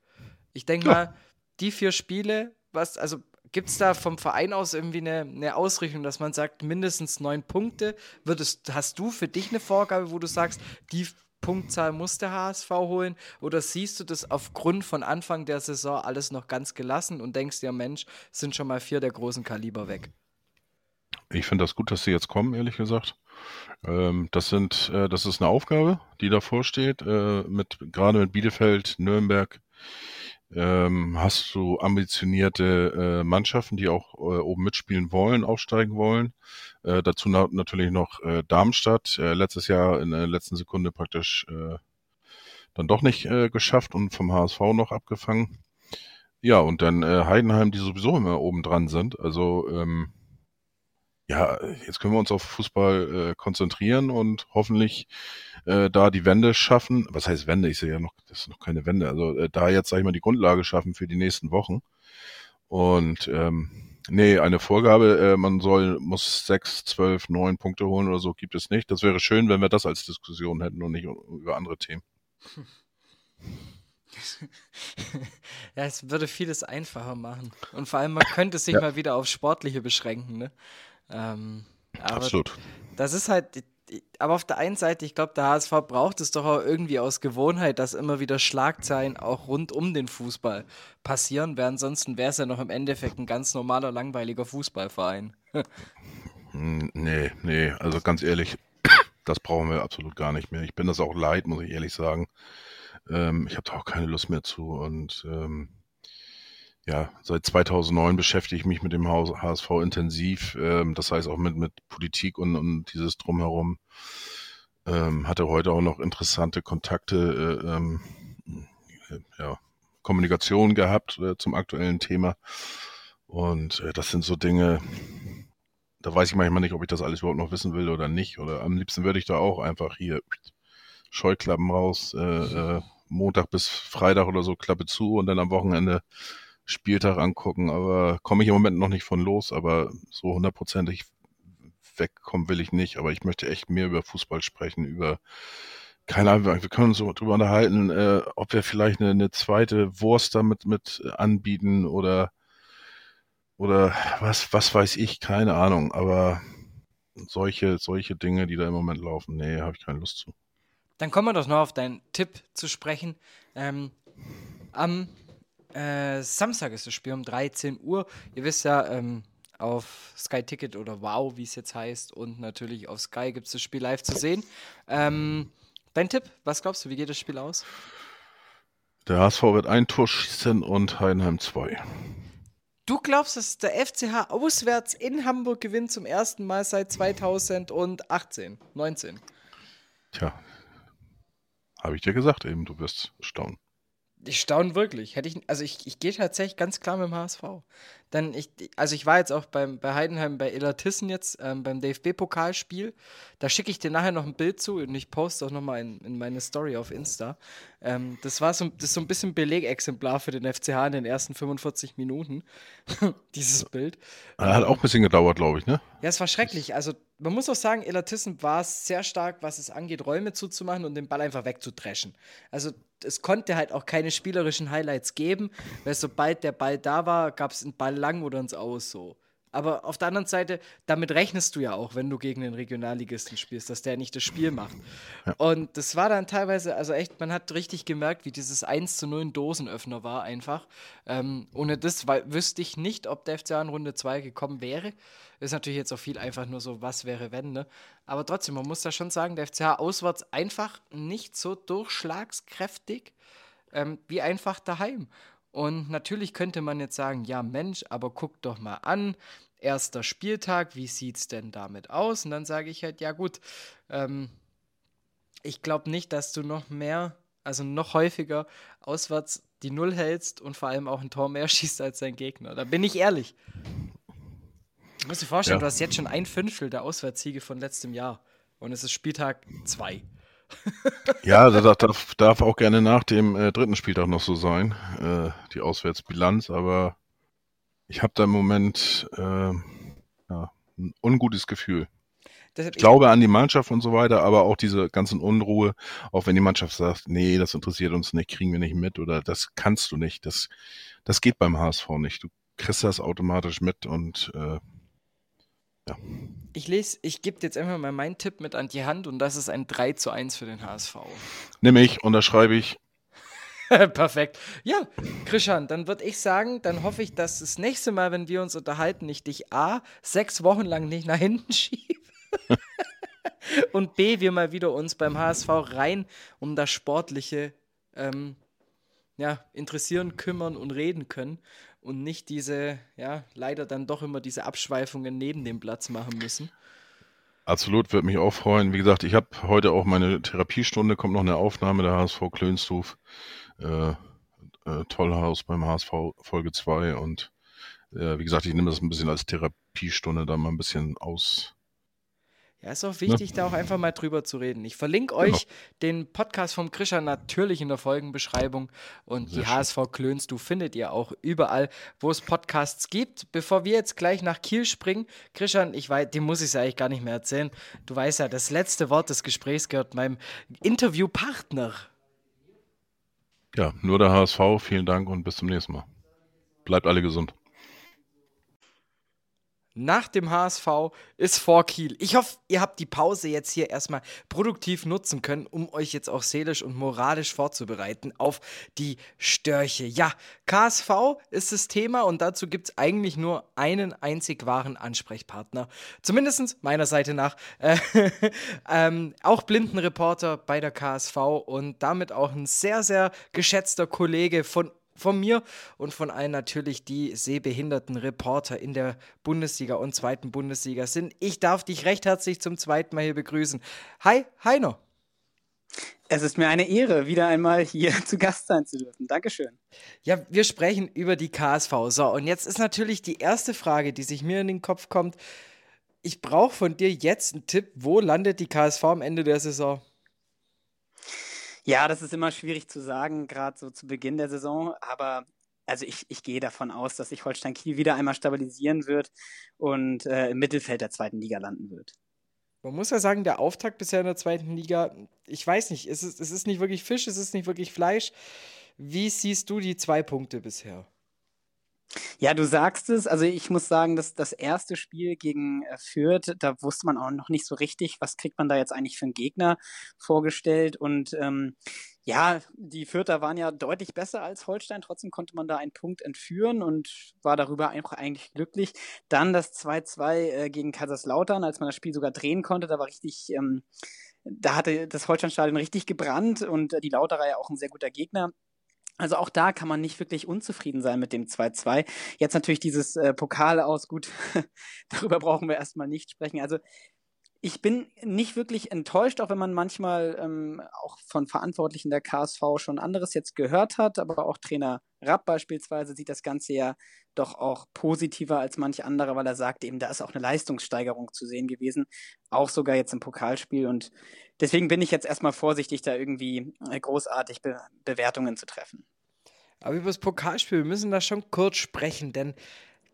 Ich denke ja. mal, die vier Spiele, was, also gibt es da vom Verein aus irgendwie eine, eine, Ausrichtung, dass man sagt, mindestens neun Punkte? Würdest, hast du für dich eine Vorgabe, wo du sagst, die Punktzahl muss der HSV holen? Oder siehst du das aufgrund von Anfang der Saison alles noch ganz gelassen und denkst dir, Mensch, sind schon mal vier der großen Kaliber weg? Ich finde das gut, dass sie jetzt kommen, ehrlich gesagt. Ähm, das sind, äh, das ist eine Aufgabe, die davor steht. Äh, mit, gerade mit Bielefeld, Nürnberg, ähm, hast du ambitionierte äh, Mannschaften, die auch äh, oben mitspielen wollen, aufsteigen wollen. Äh, dazu na natürlich noch äh, Darmstadt, letztes Jahr in der letzten Sekunde praktisch dann doch nicht geschafft und vom HSV noch abgefangen. Ja, und dann Heidenheim, die sowieso immer oben dran sind. Also ähm, ja, jetzt können wir uns auf Fußball äh, konzentrieren und hoffentlich äh, da die Wende schaffen. Was heißt Wende? Ich sehe ja noch, das ist noch keine Wende. Also äh, da jetzt, sag ich mal, die Grundlage schaffen für die nächsten Wochen. Und ähm, Nee, eine Vorgabe, äh, man soll, muss sechs, zwölf, neun Punkte holen oder so, gibt es nicht. Das wäre schön, wenn wir das als Diskussion hätten und nicht über andere Themen. ja, es würde vieles einfacher machen. Und vor allem, man könnte sich ja. mal wieder auf Sportliche beschränken. Ne? Ähm, Absolut. Das ist halt, aber auf der einen Seite, ich glaube, der HSV braucht es doch auch irgendwie aus Gewohnheit, dass immer wieder Schlagzeilen auch rund um den Fußball passieren, weil ansonsten wäre es ja noch im Endeffekt ein ganz normaler, langweiliger Fußballverein. Hm, nee, nee, also ganz ehrlich, das brauchen wir absolut gar nicht mehr. Ich bin das auch leid, muss ich ehrlich sagen. Ähm, ich habe da auch keine Lust mehr zu und ähm, ja, seit 2009 beschäftige ich mich mit dem HSV intensiv, ähm, das heißt auch mit, mit Politik und, und dieses Drumherum. Ähm, hatte heute auch noch interessante Kontakte, äh, ähm, äh, ja, Kommunikation gehabt äh, zum aktuellen Thema. Und äh, das sind so Dinge, da weiß ich manchmal nicht, ob ich das alles überhaupt noch wissen will oder nicht. Oder am liebsten würde ich da auch einfach hier Scheuklappen raus, äh, Montag bis Freitag oder so Klappe zu und dann am Wochenende Spieltag angucken, aber komme ich im Moment noch nicht von los, aber so hundertprozentig wegkommen will ich nicht, aber ich möchte echt mehr über Fußball sprechen, über keine Ahnung, wir können uns so drüber unterhalten, äh, ob wir vielleicht eine, eine zweite Wurst damit mit anbieten oder oder was, was weiß ich, keine Ahnung, aber solche, solche Dinge, die da im Moment laufen, nee, habe ich keine Lust zu. Dann kommen wir doch noch auf deinen Tipp zu sprechen. Ähm, am äh, Samstag ist das Spiel um 13 Uhr. Ihr wisst ja, ähm, auf Sky Ticket oder Wow, wie es jetzt heißt, und natürlich auf Sky gibt es das Spiel live zu sehen. Ähm, dein Tipp, was glaubst du, wie geht das Spiel aus? Der HSV wird ein Tor schießen und Heidenheim zwei. Du glaubst, dass der FCH auswärts in Hamburg gewinnt zum ersten Mal seit 2018, 19? Tja, habe ich dir gesagt eben, du wirst staunen. Ich staune wirklich. Hätte ich, also ich, ich gehe tatsächlich ganz klar mit dem HSV. Dann ich, also ich war jetzt auch beim, bei Heidenheim bei Illertissen jetzt ähm, beim DFB-Pokalspiel. Da schicke ich dir nachher noch ein Bild zu und ich poste auch nochmal in, in meine Story auf Insta. Ähm, das war so, das so ein bisschen Belegexemplar für den FCH in den ersten 45 Minuten. Dieses Bild. Hat auch ein bisschen gedauert, glaube ich, ne? Ja, es war schrecklich. Also man muss auch sagen, Illertissen war sehr stark, was es angeht, Räume zuzumachen und den Ball einfach wegzudreschen. Also es konnte halt auch keine spielerischen Highlights geben, weil sobald der Ball da war, gab es einen Ball lang oder ins Aus so. Aber auf der anderen Seite, damit rechnest du ja auch, wenn du gegen den Regionalligisten spielst, dass der nicht das Spiel macht. Ja. Und das war dann teilweise, also echt, man hat richtig gemerkt, wie dieses 1 zu 0 ein Dosenöffner war einfach. Ähm, ohne das weil, wüsste ich nicht, ob der FCA in Runde 2 gekommen wäre. Ist natürlich jetzt auch viel einfach nur so, was wäre wenn, ne? Aber trotzdem, man muss da schon sagen, der FCA auswärts einfach nicht so durchschlagskräftig ähm, wie einfach daheim. Und natürlich könnte man jetzt sagen, ja Mensch, aber guck doch mal an, erster Spieltag, wie sieht es denn damit aus? Und dann sage ich halt, ja gut, ähm, ich glaube nicht, dass du noch mehr, also noch häufiger auswärts die Null hältst und vor allem auch ein Tor mehr schießt als dein Gegner. Da bin ich ehrlich. Du musst dir vorstellen, ja. du hast jetzt schon ein Fünftel der Auswärtssiege von letztem Jahr. Und es ist Spieltag zwei. ja, das darf, darf, auch gerne nach dem äh, dritten Spieltag noch so sein, äh, die Auswärtsbilanz, aber ich habe da im Moment äh, ja, ein ungutes Gefühl. ich glaube an die Mannschaft und so weiter, aber auch diese ganzen Unruhe, auch wenn die Mannschaft sagt, nee, das interessiert uns nicht, kriegen wir nicht mit oder das kannst du nicht, das, das geht beim HSV nicht. Du kriegst das automatisch mit und äh, ja. Ich lese, ich gebe jetzt einfach mal meinen Tipp mit an die Hand und das ist ein 3 zu 1 für den HSV. Nimm ich, unterschreibe ich. Perfekt. Ja, Christian, dann würde ich sagen, dann hoffe ich, dass das nächste Mal, wenn wir uns unterhalten, ich dich A, sechs Wochen lang nicht nach hinten schiebe. und B, wir mal wieder uns beim HSV rein um das Sportliche ähm, ja, interessieren, kümmern und reden können und nicht diese, ja, leider dann doch immer diese Abschweifungen neben dem Platz machen müssen. Absolut, würde mich auch freuen. Wie gesagt, ich habe heute auch meine Therapiestunde, kommt noch eine Aufnahme der HSV Klönstuf. Äh, äh, Tollhaus beim HSV Folge 2 und äh, wie gesagt, ich nehme das ein bisschen als Therapiestunde, da mal ein bisschen aus, Ja, ist auch wichtig, ne? da auch einfach mal drüber zu reden. Ich verlinke genau. euch den Podcast vom Krischer natürlich in der Folgenbeschreibung und Sehr die HSV Klöns, du findet ihr auch überall, wo es Podcasts gibt. Bevor wir jetzt gleich nach Kiel springen, Krischer, ich weiß, dem muss ich es eigentlich gar nicht mehr erzählen. Du weißt ja, das letzte Wort des Gesprächs gehört meinem Interviewpartner. Ja, nur der HSV. Vielen Dank und bis zum nächsten Mal. Bleibt alle gesund nach dem HSV ist vor Kiel. Ich hoffe, ihr habt die Pause jetzt hier erstmal produktiv nutzen können, um euch jetzt auch seelisch und moralisch vorzubereiten auf die Störche. Ja, KSV ist das Thema und dazu gibt es eigentlich nur einen einzig wahren Ansprechpartner. Zumindest meiner Seite nach. Äh, ähm, auch Blindenreporter bei der KSV und damit auch ein sehr, sehr geschätzter Kollege von von mir und von allen natürlich, die sehbehinderten Reporter in der Bundesliga und zweiten Bundesliga sind. Ich darf dich recht herzlich zum zweiten Mal hier begrüßen. Hi, Heino. Es ist mir eine Ehre, wieder einmal hier zu Gast sein zu dürfen. Dankeschön. Ja, wir sprechen über die KSV. So, und jetzt ist natürlich die erste Frage, die sich mir in den Kopf kommt. Ich brauche von dir jetzt einen Tipp, wo landet die KSV am Ende der Saison? Ja, das ist immer schwierig zu sagen, gerade so zu Beginn der Saison. Aber also ich, ich gehe davon aus, dass sich Holstein Kiel wieder einmal stabilisieren wird und äh, im Mittelfeld der zweiten Liga landen wird. Man muss ja sagen, der Auftakt bisher in der zweiten Liga, ich weiß nicht, es ist, es ist nicht wirklich Fisch, es ist nicht wirklich Fleisch. Wie siehst du die zwei Punkte bisher? Ja, du sagst es. Also ich muss sagen, dass das erste Spiel gegen äh, Fürth, da wusste man auch noch nicht so richtig, was kriegt man da jetzt eigentlich für einen Gegner vorgestellt. Und ähm, ja, die Fürther waren ja deutlich besser als Holstein. Trotzdem konnte man da einen Punkt entführen und war darüber einfach eigentlich glücklich. Dann das 2-2 äh, gegen Kaiserslautern, als man das Spiel sogar drehen konnte. Da war richtig, ähm, da hatte das Holsteinstadion richtig gebrannt und äh, die Lauterer ja auch ein sehr guter Gegner. Also auch da kann man nicht wirklich unzufrieden sein mit dem 2-2. Jetzt natürlich dieses äh, Pokal aus, gut, darüber brauchen wir erstmal nicht sprechen. Also ich bin nicht wirklich enttäuscht, auch wenn man manchmal ähm, auch von Verantwortlichen der KSV schon anderes jetzt gehört hat, aber auch Trainer Rapp beispielsweise sieht das Ganze ja doch auch positiver als manch andere, weil er sagt eben, da ist auch eine Leistungssteigerung zu sehen gewesen, auch sogar jetzt im Pokalspiel und deswegen bin ich jetzt erstmal vorsichtig, da irgendwie äh, großartig Be Bewertungen zu treffen. Aber über das Pokalspiel, wir müssen da schon kurz sprechen, denn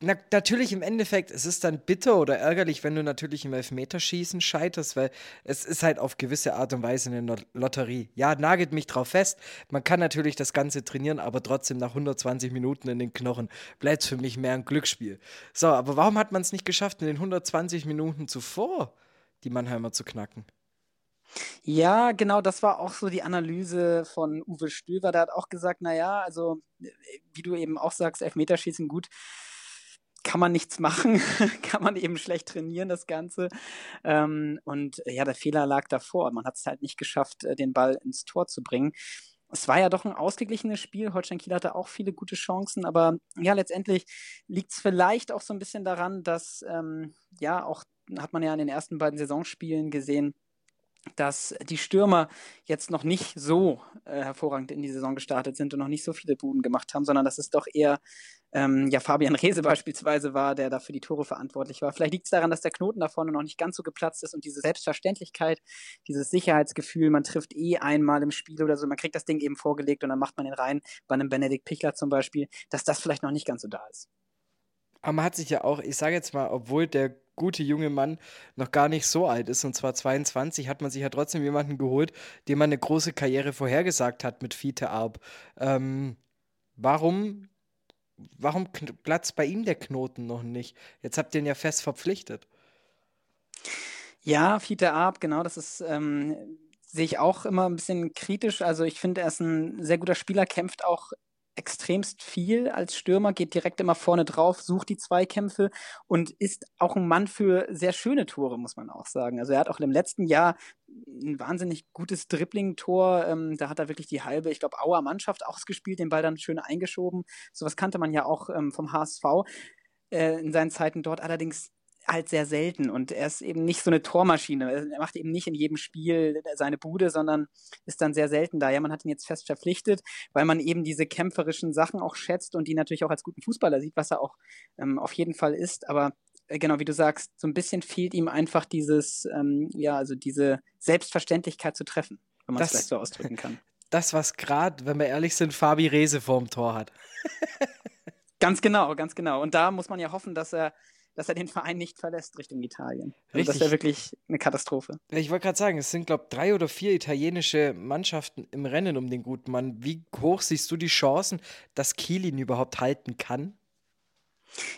na, natürlich im Endeffekt, es ist dann bitter oder ärgerlich, wenn du natürlich im Elfmeterschießen scheiterst, weil es ist halt auf gewisse Art und Weise eine Lotterie. Ja, nagelt mich drauf fest. Man kann natürlich das Ganze trainieren, aber trotzdem nach 120 Minuten in den Knochen bleibt es für mich mehr ein Glücksspiel. So, aber warum hat man es nicht geschafft, in den 120 Minuten zuvor die Mannheimer zu knacken? Ja, genau, das war auch so die Analyse von Uwe Stöver. Der hat auch gesagt, naja, also wie du eben auch sagst, Elfmeterschießen gut kann man nichts machen, kann man eben schlecht trainieren, das Ganze. Ähm, und äh, ja, der Fehler lag davor. Man hat es halt nicht geschafft, äh, den Ball ins Tor zu bringen. Es war ja doch ein ausgeglichenes Spiel. Holstein Kiel hatte auch viele gute Chancen, aber ja, letztendlich liegt es vielleicht auch so ein bisschen daran, dass ähm, ja auch hat man ja in den ersten beiden Saisonspielen gesehen, dass die Stürmer jetzt noch nicht so äh, hervorragend in die Saison gestartet sind und noch nicht so viele Buden gemacht haben, sondern dass es doch eher ähm, ja Fabian Rehse beispielsweise war, der dafür die Tore verantwortlich war. Vielleicht liegt es daran, dass der Knoten da vorne noch nicht ganz so geplatzt ist und diese Selbstverständlichkeit, dieses Sicherheitsgefühl, man trifft eh einmal im Spiel oder so, man kriegt das Ding eben vorgelegt und dann macht man den rein, bei einem Benedikt Pichler zum Beispiel, dass das vielleicht noch nicht ganz so da ist. Aber man hat sich ja auch, ich sage jetzt mal, obwohl der gute junge Mann noch gar nicht so alt ist, und zwar 22, hat man sich ja trotzdem jemanden geholt, dem man eine große Karriere vorhergesagt hat mit Fiete Arp. Ähm, warum, warum platzt bei ihm der Knoten noch nicht? Jetzt habt ihr ihn ja fest verpflichtet. Ja, Fiete Arp, genau, das ist. Ähm sehe ich auch immer ein bisschen kritisch. Also ich finde, er ist ein sehr guter Spieler, kämpft auch extremst viel als Stürmer, geht direkt immer vorne drauf, sucht die Zweikämpfe und ist auch ein Mann für sehr schöne Tore, muss man auch sagen. Also er hat auch im letzten Jahr ein wahnsinnig gutes Dribbling-Tor. Ähm, da hat er wirklich die halbe, ich glaube, Auer Mannschaft ausgespielt, den Ball dann schön eingeschoben. Sowas kannte man ja auch ähm, vom HSV äh, in seinen Zeiten dort. Allerdings halt sehr selten und er ist eben nicht so eine Tormaschine. Er macht eben nicht in jedem Spiel seine Bude, sondern ist dann sehr selten da. Ja, man hat ihn jetzt fest verpflichtet, weil man eben diese kämpferischen Sachen auch schätzt und die natürlich auch als guten Fußballer sieht, was er auch ähm, auf jeden Fall ist. Aber äh, genau, wie du sagst, so ein bisschen fehlt ihm einfach dieses, ähm, ja, also diese Selbstverständlichkeit zu treffen, wenn man es vielleicht so ausdrücken kann. Das, was gerade, wenn wir ehrlich sind, Fabi Rese vorm Tor hat. ganz genau, ganz genau. Und da muss man ja hoffen, dass er dass er den Verein nicht verlässt Richtung Italien. Also das wäre wirklich eine Katastrophe. Ich wollte gerade sagen, es sind, glaube ich, drei oder vier italienische Mannschaften im Rennen um den guten Mann. Wie hoch siehst du die Chancen, dass Kiel ihn überhaupt halten kann?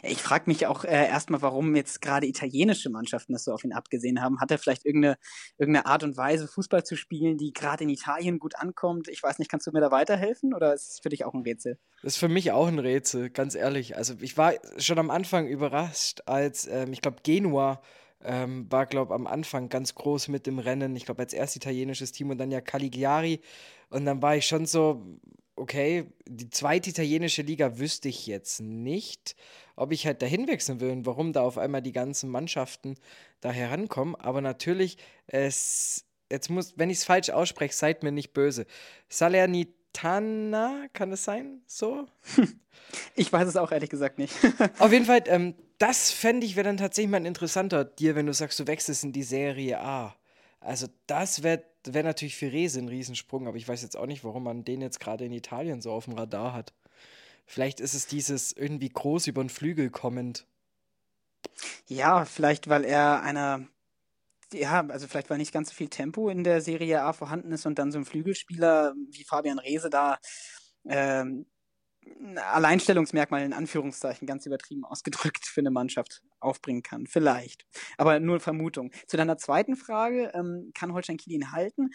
Ich frage mich auch äh, erstmal, warum jetzt gerade italienische Mannschaften das so auf ihn abgesehen haben. Hat er vielleicht irgendeine, irgendeine Art und Weise, Fußball zu spielen, die gerade in Italien gut ankommt? Ich weiß nicht, kannst du mir da weiterhelfen oder ist es für dich auch ein Rätsel? Das ist für mich auch ein Rätsel, ganz ehrlich. Also ich war schon am Anfang überrascht, als ähm, ich glaube Genua ähm, war, glaube am Anfang ganz groß mit dem Rennen. Ich glaube als erst italienisches Team und dann ja Cagliari. Und dann war ich schon so, okay, die zweite italienische Liga wüsste ich jetzt nicht, ob ich halt dahin wechseln will und warum da auf einmal die ganzen Mannschaften da herankommen. Aber natürlich, es, jetzt muss, wenn ich es falsch ausspreche, seid mir nicht böse. Salernitana, kann es sein? So? Ich weiß es auch ehrlich gesagt nicht. auf jeden Fall, ähm, das fände ich wäre dann tatsächlich mal ein interessanter dir, wenn du sagst, du wechselst in die Serie A. Also das wäre wär natürlich für Rese ein Riesensprung, aber ich weiß jetzt auch nicht, warum man den jetzt gerade in Italien so auf dem Radar hat. Vielleicht ist es dieses irgendwie groß über den Flügel kommend. Ja, vielleicht weil er einer, ja, also vielleicht weil nicht ganz so viel Tempo in der Serie A vorhanden ist und dann so ein Flügelspieler wie Fabian Rehse da ähm, Alleinstellungsmerkmal in Anführungszeichen ganz übertrieben ausgedrückt für eine Mannschaft aufbringen kann. Vielleicht. Aber nur Vermutung. Zu deiner zweiten Frage, ähm, kann Holstein Kiel ihn halten?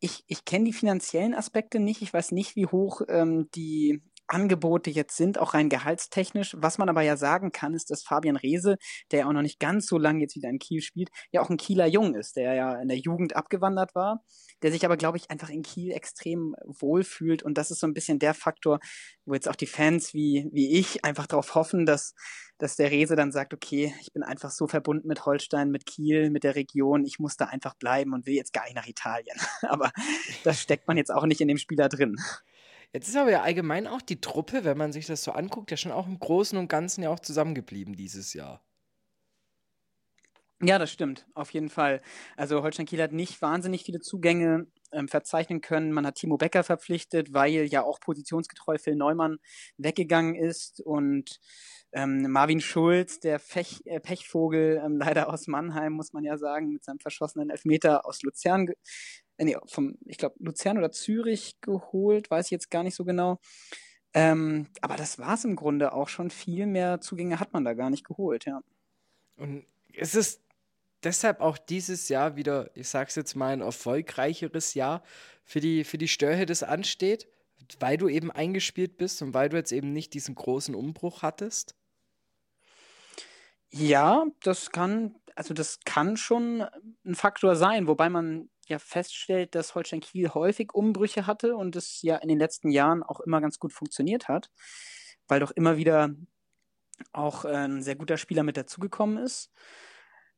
Ich, ich kenne die finanziellen Aspekte nicht. Ich weiß nicht, wie hoch ähm, die Angebote jetzt sind, auch rein gehaltstechnisch. Was man aber ja sagen kann, ist, dass Fabian Reese, der ja auch noch nicht ganz so lange jetzt wieder in Kiel spielt, ja auch ein Kieler Jung ist, der ja in der Jugend abgewandert war, der sich aber, glaube ich, einfach in Kiel extrem wohlfühlt. Und das ist so ein bisschen der Faktor, wo jetzt auch die Fans wie, wie ich einfach darauf hoffen, dass, dass der Reese dann sagt, okay, ich bin einfach so verbunden mit Holstein, mit Kiel, mit der Region, ich muss da einfach bleiben und will jetzt gar nicht nach Italien. aber das steckt man jetzt auch nicht in dem Spieler drin. Jetzt ist aber ja allgemein auch die Truppe, wenn man sich das so anguckt, ja schon auch im Großen und Ganzen ja auch zusammengeblieben dieses Jahr. Ja, das stimmt, auf jeden Fall. Also Holstein Kiel hat nicht wahnsinnig viele Zugänge ähm, verzeichnen können. Man hat Timo Becker verpflichtet, weil ja auch positionsgetreu Phil Neumann weggegangen ist und ähm, Marvin Schulz, der Fech, äh, Pechvogel, ähm, leider aus Mannheim, muss man ja sagen, mit seinem verschossenen Elfmeter aus Luzern äh, nee, vom, ich glaube, Luzern oder Zürich geholt, weiß ich jetzt gar nicht so genau. Ähm, aber das war es im Grunde auch schon. Viel mehr Zugänge hat man da gar nicht geholt, ja. Und ist es deshalb auch dieses Jahr wieder, ich sag's jetzt mal, ein erfolgreicheres Jahr für die, für die Störhe, das ansteht, weil du eben eingespielt bist und weil du jetzt eben nicht diesen großen Umbruch hattest? Ja, das kann, also das kann schon ein Faktor sein, wobei man ja feststellt, dass Holstein Kiel häufig Umbrüche hatte und es ja in den letzten Jahren auch immer ganz gut funktioniert hat, weil doch immer wieder auch äh, ein sehr guter Spieler mit dazugekommen ist.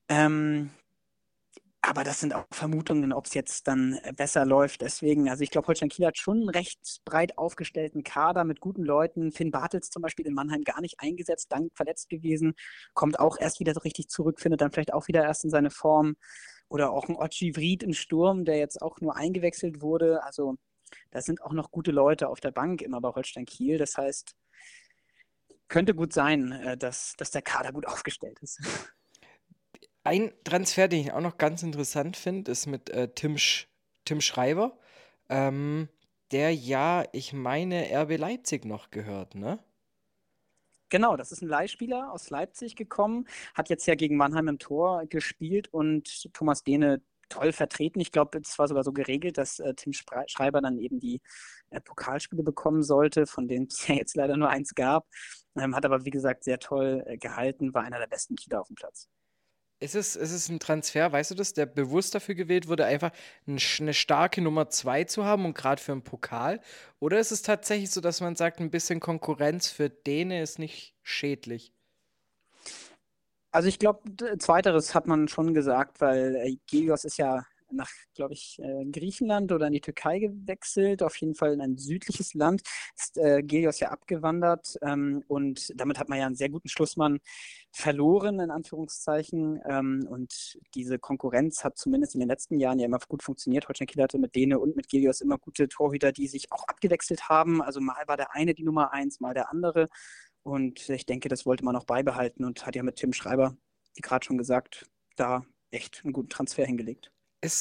Ähm, aber das sind auch Vermutungen, ob es jetzt dann besser läuft. Deswegen, also ich glaube, Holstein Kiel hat schon einen recht breit aufgestellten Kader mit guten Leuten. Finn Bartels zum Beispiel in Mannheim gar nicht eingesetzt, dank verletzt gewesen, kommt auch erst wieder so richtig zurück, findet dann vielleicht auch wieder erst in seine Form. Oder auch ein Ochi Vried im Sturm, der jetzt auch nur eingewechselt wurde. Also da sind auch noch gute Leute auf der Bank immer bei Holstein Kiel. Das heißt, könnte gut sein, äh, dass, dass der Kader gut aufgestellt ist. Ein Transfer, den ich auch noch ganz interessant finde, ist mit äh, Tim, Sch Tim Schreiber, ähm, der ja, ich meine, RB Leipzig noch gehört, ne? Genau, das ist ein Leihspieler aus Leipzig gekommen, hat jetzt ja gegen Mannheim im Tor gespielt und Thomas Dehne toll vertreten. Ich glaube, es war sogar so geregelt, dass äh, Tim Schreiber dann eben die äh, Pokalspiele bekommen sollte, von denen es ja jetzt leider nur eins gab. Ähm, hat aber, wie gesagt, sehr toll äh, gehalten, war einer der besten Kieler auf dem Platz. Ist es, ist es ein Transfer, weißt du das, der bewusst dafür gewählt wurde, einfach eine starke Nummer 2 zu haben und gerade für einen Pokal? Oder ist es tatsächlich so, dass man sagt, ein bisschen Konkurrenz für Däne ist nicht schädlich? Also ich glaube, zweiteres hat man schon gesagt, weil äh, Gelios ist ja nach, glaube ich, äh, Griechenland oder in die Türkei gewechselt, auf jeden Fall in ein südliches Land. Ist äh, Gelios ja abgewandert ähm, und damit hat man ja einen sehr guten Schlussmann verloren, in Anführungszeichen. Ähm, und diese Konkurrenz hat zumindest in den letzten Jahren ja immer gut funktioniert. Holstein Kiel hatte mit Dene und mit Gelios immer gute Torhüter, die sich auch abgewechselt haben. Also mal war der eine die Nummer eins, mal der andere. Und ich denke, das wollte man auch beibehalten und hat ja mit Tim Schreiber, wie gerade schon gesagt, da echt einen guten Transfer hingelegt.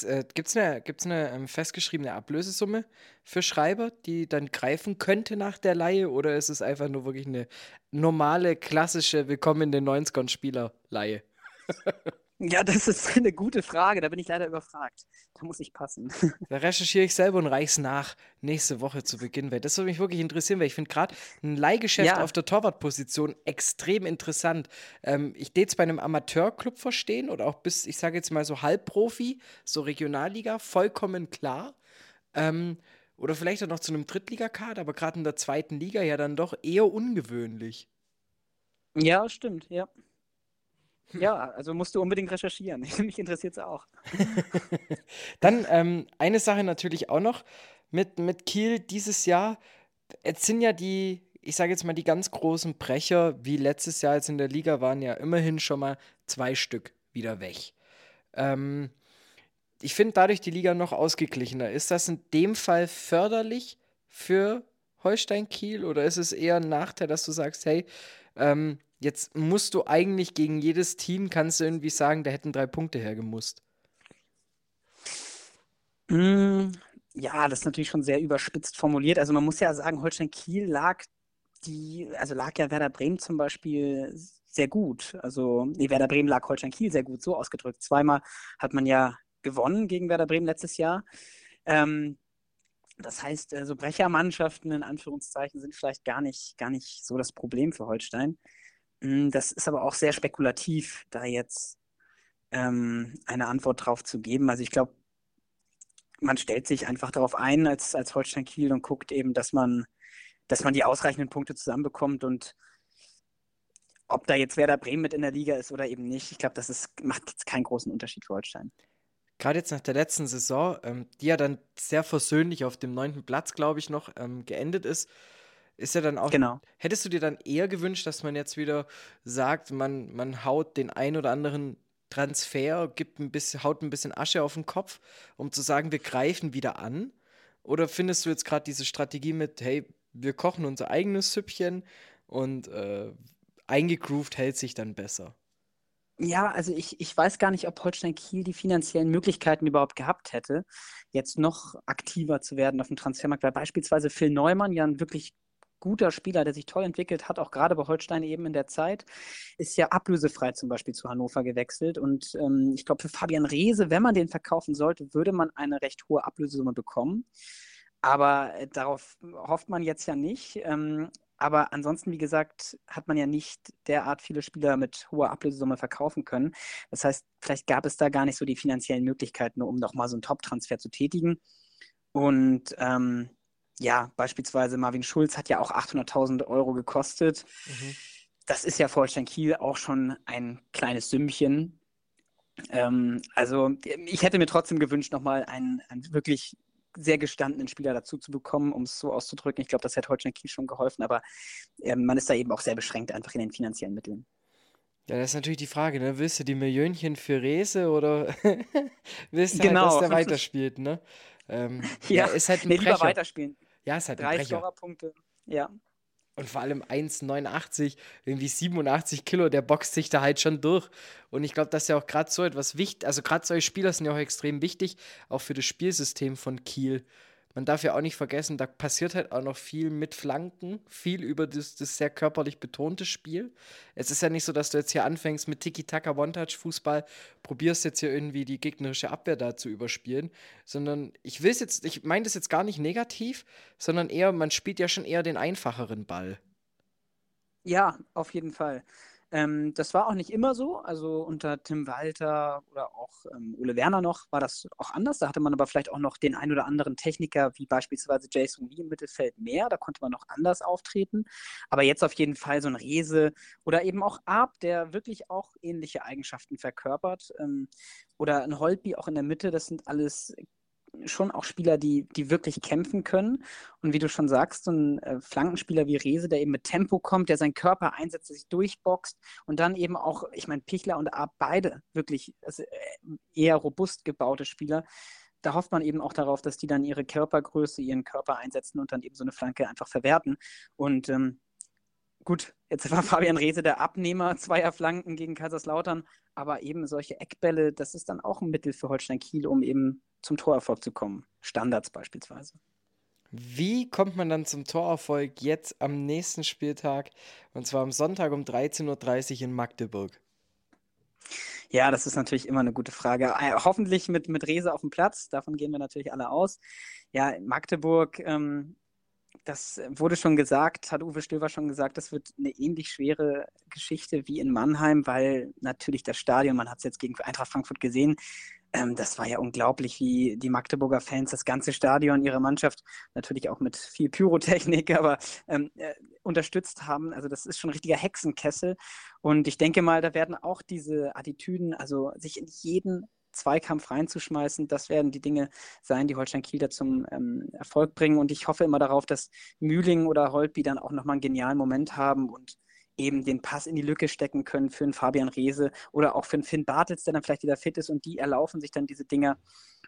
Äh, Gibt es eine, gibt's eine ähm, festgeschriebene Ablösesumme für Schreiber, die dann greifen könnte nach der Laie? Oder ist es einfach nur wirklich eine normale, klassische Willkommen in den 90ern Spieler-Laie? Ja, das ist eine gute Frage. Da bin ich leider überfragt. Da muss ich passen. Da recherchiere ich selber und reich's nach nächste Woche zu Beginn, weil das würde mich wirklich interessieren, weil ich finde gerade ein Leihgeschäft ja. auf der Torwartposition extrem interessant. Ähm, ich es bei einem Amateurclub verstehen oder auch bis, ich sage jetzt mal so Halbprofi, so Regionalliga, vollkommen klar. Ähm, oder vielleicht auch noch zu einem Drittligakader, aber gerade in der zweiten Liga ja dann doch eher ungewöhnlich. Ja, stimmt, ja. Ja, also musst du unbedingt recherchieren. Mich interessiert es auch. Dann ähm, eine Sache natürlich auch noch mit, mit Kiel dieses Jahr. Jetzt sind ja die, ich sage jetzt mal, die ganz großen Brecher, wie letztes Jahr jetzt in der Liga, waren ja immerhin schon mal zwei Stück wieder weg. Ähm, ich finde dadurch die Liga noch ausgeglichener. Ist das in dem Fall förderlich für Holstein Kiel oder ist es eher ein Nachteil, dass du sagst, hey, ähm, Jetzt musst du eigentlich gegen jedes Team, kannst du irgendwie sagen, da hätten drei Punkte hergemusst. Mm, ja, das ist natürlich schon sehr überspitzt formuliert. Also man muss ja sagen, Holstein Kiel lag die, also lag ja Werder Bremen zum Beispiel sehr gut. Also nee, Werder Bremen lag Holstein Kiel sehr gut, so ausgedrückt. Zweimal hat man ja gewonnen gegen Werder Bremen letztes Jahr. Ähm, das heißt, so also Brechermannschaften in Anführungszeichen sind vielleicht gar nicht, gar nicht so das Problem für Holstein. Hm, das ist aber auch sehr spekulativ, da jetzt ähm, eine Antwort drauf zu geben. Also ich glaube, man stellt sich einfach darauf ein als, als Holstein Kiel und guckt eben, dass man, dass man die ausreichenden Punkte zusammenbekommt und ob da jetzt Werder Bremen mit in der Liga ist oder eben nicht, ich glaube, das ist, macht jetzt keinen großen Unterschied für Holstein. Gerade jetzt nach der letzten Saison, ähm, die ja dann sehr versöhnlich auf dem neunten Platz, glaube ich, noch ähm, geendet ist, ist ja dann auch. Genau. Hättest du dir dann eher gewünscht, dass man jetzt wieder sagt, man, man haut den ein oder anderen Transfer, gibt ein bisschen, haut ein bisschen Asche auf den Kopf, um zu sagen, wir greifen wieder an? Oder findest du jetzt gerade diese Strategie mit, hey, wir kochen unser eigenes Süppchen und äh, eingegroovt hält sich dann besser? Ja, also ich, ich weiß gar nicht, ob Holstein Kiel die finanziellen Möglichkeiten überhaupt gehabt hätte, jetzt noch aktiver zu werden auf dem Transfermarkt, weil beispielsweise Phil Neumann ja ein wirklich guter Spieler, der sich toll entwickelt hat, auch gerade bei Holstein eben in der Zeit, ist ja ablösefrei zum Beispiel zu Hannover gewechselt. Und ähm, ich glaube, für Fabian Reese, wenn man den verkaufen sollte, würde man eine recht hohe Ablösesumme bekommen. Aber äh, darauf hofft man jetzt ja nicht. Ähm, aber ansonsten, wie gesagt, hat man ja nicht derart viele Spieler mit hoher Ablösesumme verkaufen können. Das heißt, vielleicht gab es da gar nicht so die finanziellen Möglichkeiten, um nochmal so einen Top-Transfer zu tätigen. Und ähm, ja, beispielsweise Marvin Schulz hat ja auch 800.000 Euro gekostet. Mhm. Das ist ja für Holstein Kiel auch schon ein kleines Sümmchen. Ähm, also ich hätte mir trotzdem gewünscht, nochmal einen, einen wirklich sehr gestandenen Spieler dazu zu bekommen, um es so auszudrücken. Ich glaube, das hätte Holstein Kiel schon geholfen, aber ähm, man ist da eben auch sehr beschränkt einfach in den finanziellen Mitteln. Ja, das ist natürlich die Frage, ne? Willst du die Millionchen für Rese oder willst du genau. halt, dass der weiterspielt, ne? Ähm, ja, ja, ist halt ein nee, lieber weiterspielen. Ja, ist halt Drei ein Scorerpunkte, ja. Und vor allem 1,89, irgendwie 87 Kilo, der boxt sich da halt schon durch. Und ich glaube, das ist ja auch gerade so etwas wichtig. Also, gerade solche Spieler sind ja auch extrem wichtig, auch für das Spielsystem von Kiel man darf ja auch nicht vergessen, da passiert halt auch noch viel mit Flanken, viel über das, das sehr körperlich betonte Spiel. Es ist ja nicht so, dass du jetzt hier anfängst mit Tiki-Taka, One-Touch-Fußball, probierst jetzt hier irgendwie die gegnerische Abwehr da zu überspielen, sondern ich will es jetzt, ich meine das jetzt gar nicht negativ, sondern eher, man spielt ja schon eher den einfacheren Ball. Ja, auf jeden Fall. Ähm, das war auch nicht immer so. Also unter Tim Walter oder auch ähm, Ole Werner noch war das auch anders. Da hatte man aber vielleicht auch noch den ein oder anderen Techniker, wie beispielsweise Jason Lee im Mittelfeld mehr. Da konnte man noch anders auftreten. Aber jetzt auf jeden Fall so ein Rese oder eben auch Arp, der wirklich auch ähnliche Eigenschaften verkörpert. Ähm, oder ein Holtby auch in der Mitte. Das sind alles schon auch Spieler, die, die wirklich kämpfen können. Und wie du schon sagst, so ein äh, Flankenspieler wie Rese, der eben mit Tempo kommt, der seinen Körper einsetzt, sich durchboxt und dann eben auch, ich meine, Pichler und Ab beide wirklich also, äh, eher robust gebaute Spieler. Da hofft man eben auch darauf, dass die dann ihre Körpergröße, ihren Körper einsetzen und dann eben so eine Flanke einfach verwerten. Und ähm, gut, jetzt war Fabian Rehse der Abnehmer zweier Flanken gegen Kaiserslautern, aber eben solche Eckbälle, das ist dann auch ein Mittel für Holstein Kiel, um eben zum Torerfolg zu kommen. Standards beispielsweise. Wie kommt man dann zum Torerfolg jetzt am nächsten Spieltag und zwar am Sonntag um 13.30 Uhr in Magdeburg? Ja, das ist natürlich immer eine gute Frage. Äh, hoffentlich mit, mit Rese auf dem Platz, davon gehen wir natürlich alle aus. Ja, Magdeburg, ähm, das wurde schon gesagt, hat Uwe Stöver schon gesagt, das wird eine ähnlich schwere Geschichte wie in Mannheim, weil natürlich das Stadion, man hat es jetzt gegen Eintracht Frankfurt gesehen, ähm, das war ja unglaublich, wie die Magdeburger Fans das ganze Stadion, ihre Mannschaft, natürlich auch mit viel Pyrotechnik, aber ähm, äh, unterstützt haben. Also das ist schon ein richtiger Hexenkessel. Und ich denke mal, da werden auch diese Attitüden, also sich in jeden Zweikampf reinzuschmeißen, das werden die Dinge sein, die Holstein Kiel da zum ähm, Erfolg bringen. Und ich hoffe immer darauf, dass Mühling oder Holtby dann auch nochmal einen genialen Moment haben und eben den Pass in die Lücke stecken können für einen Fabian Reese oder auch für einen Finn Bartels, der dann vielleicht wieder fit ist und die erlaufen sich dann diese Dinger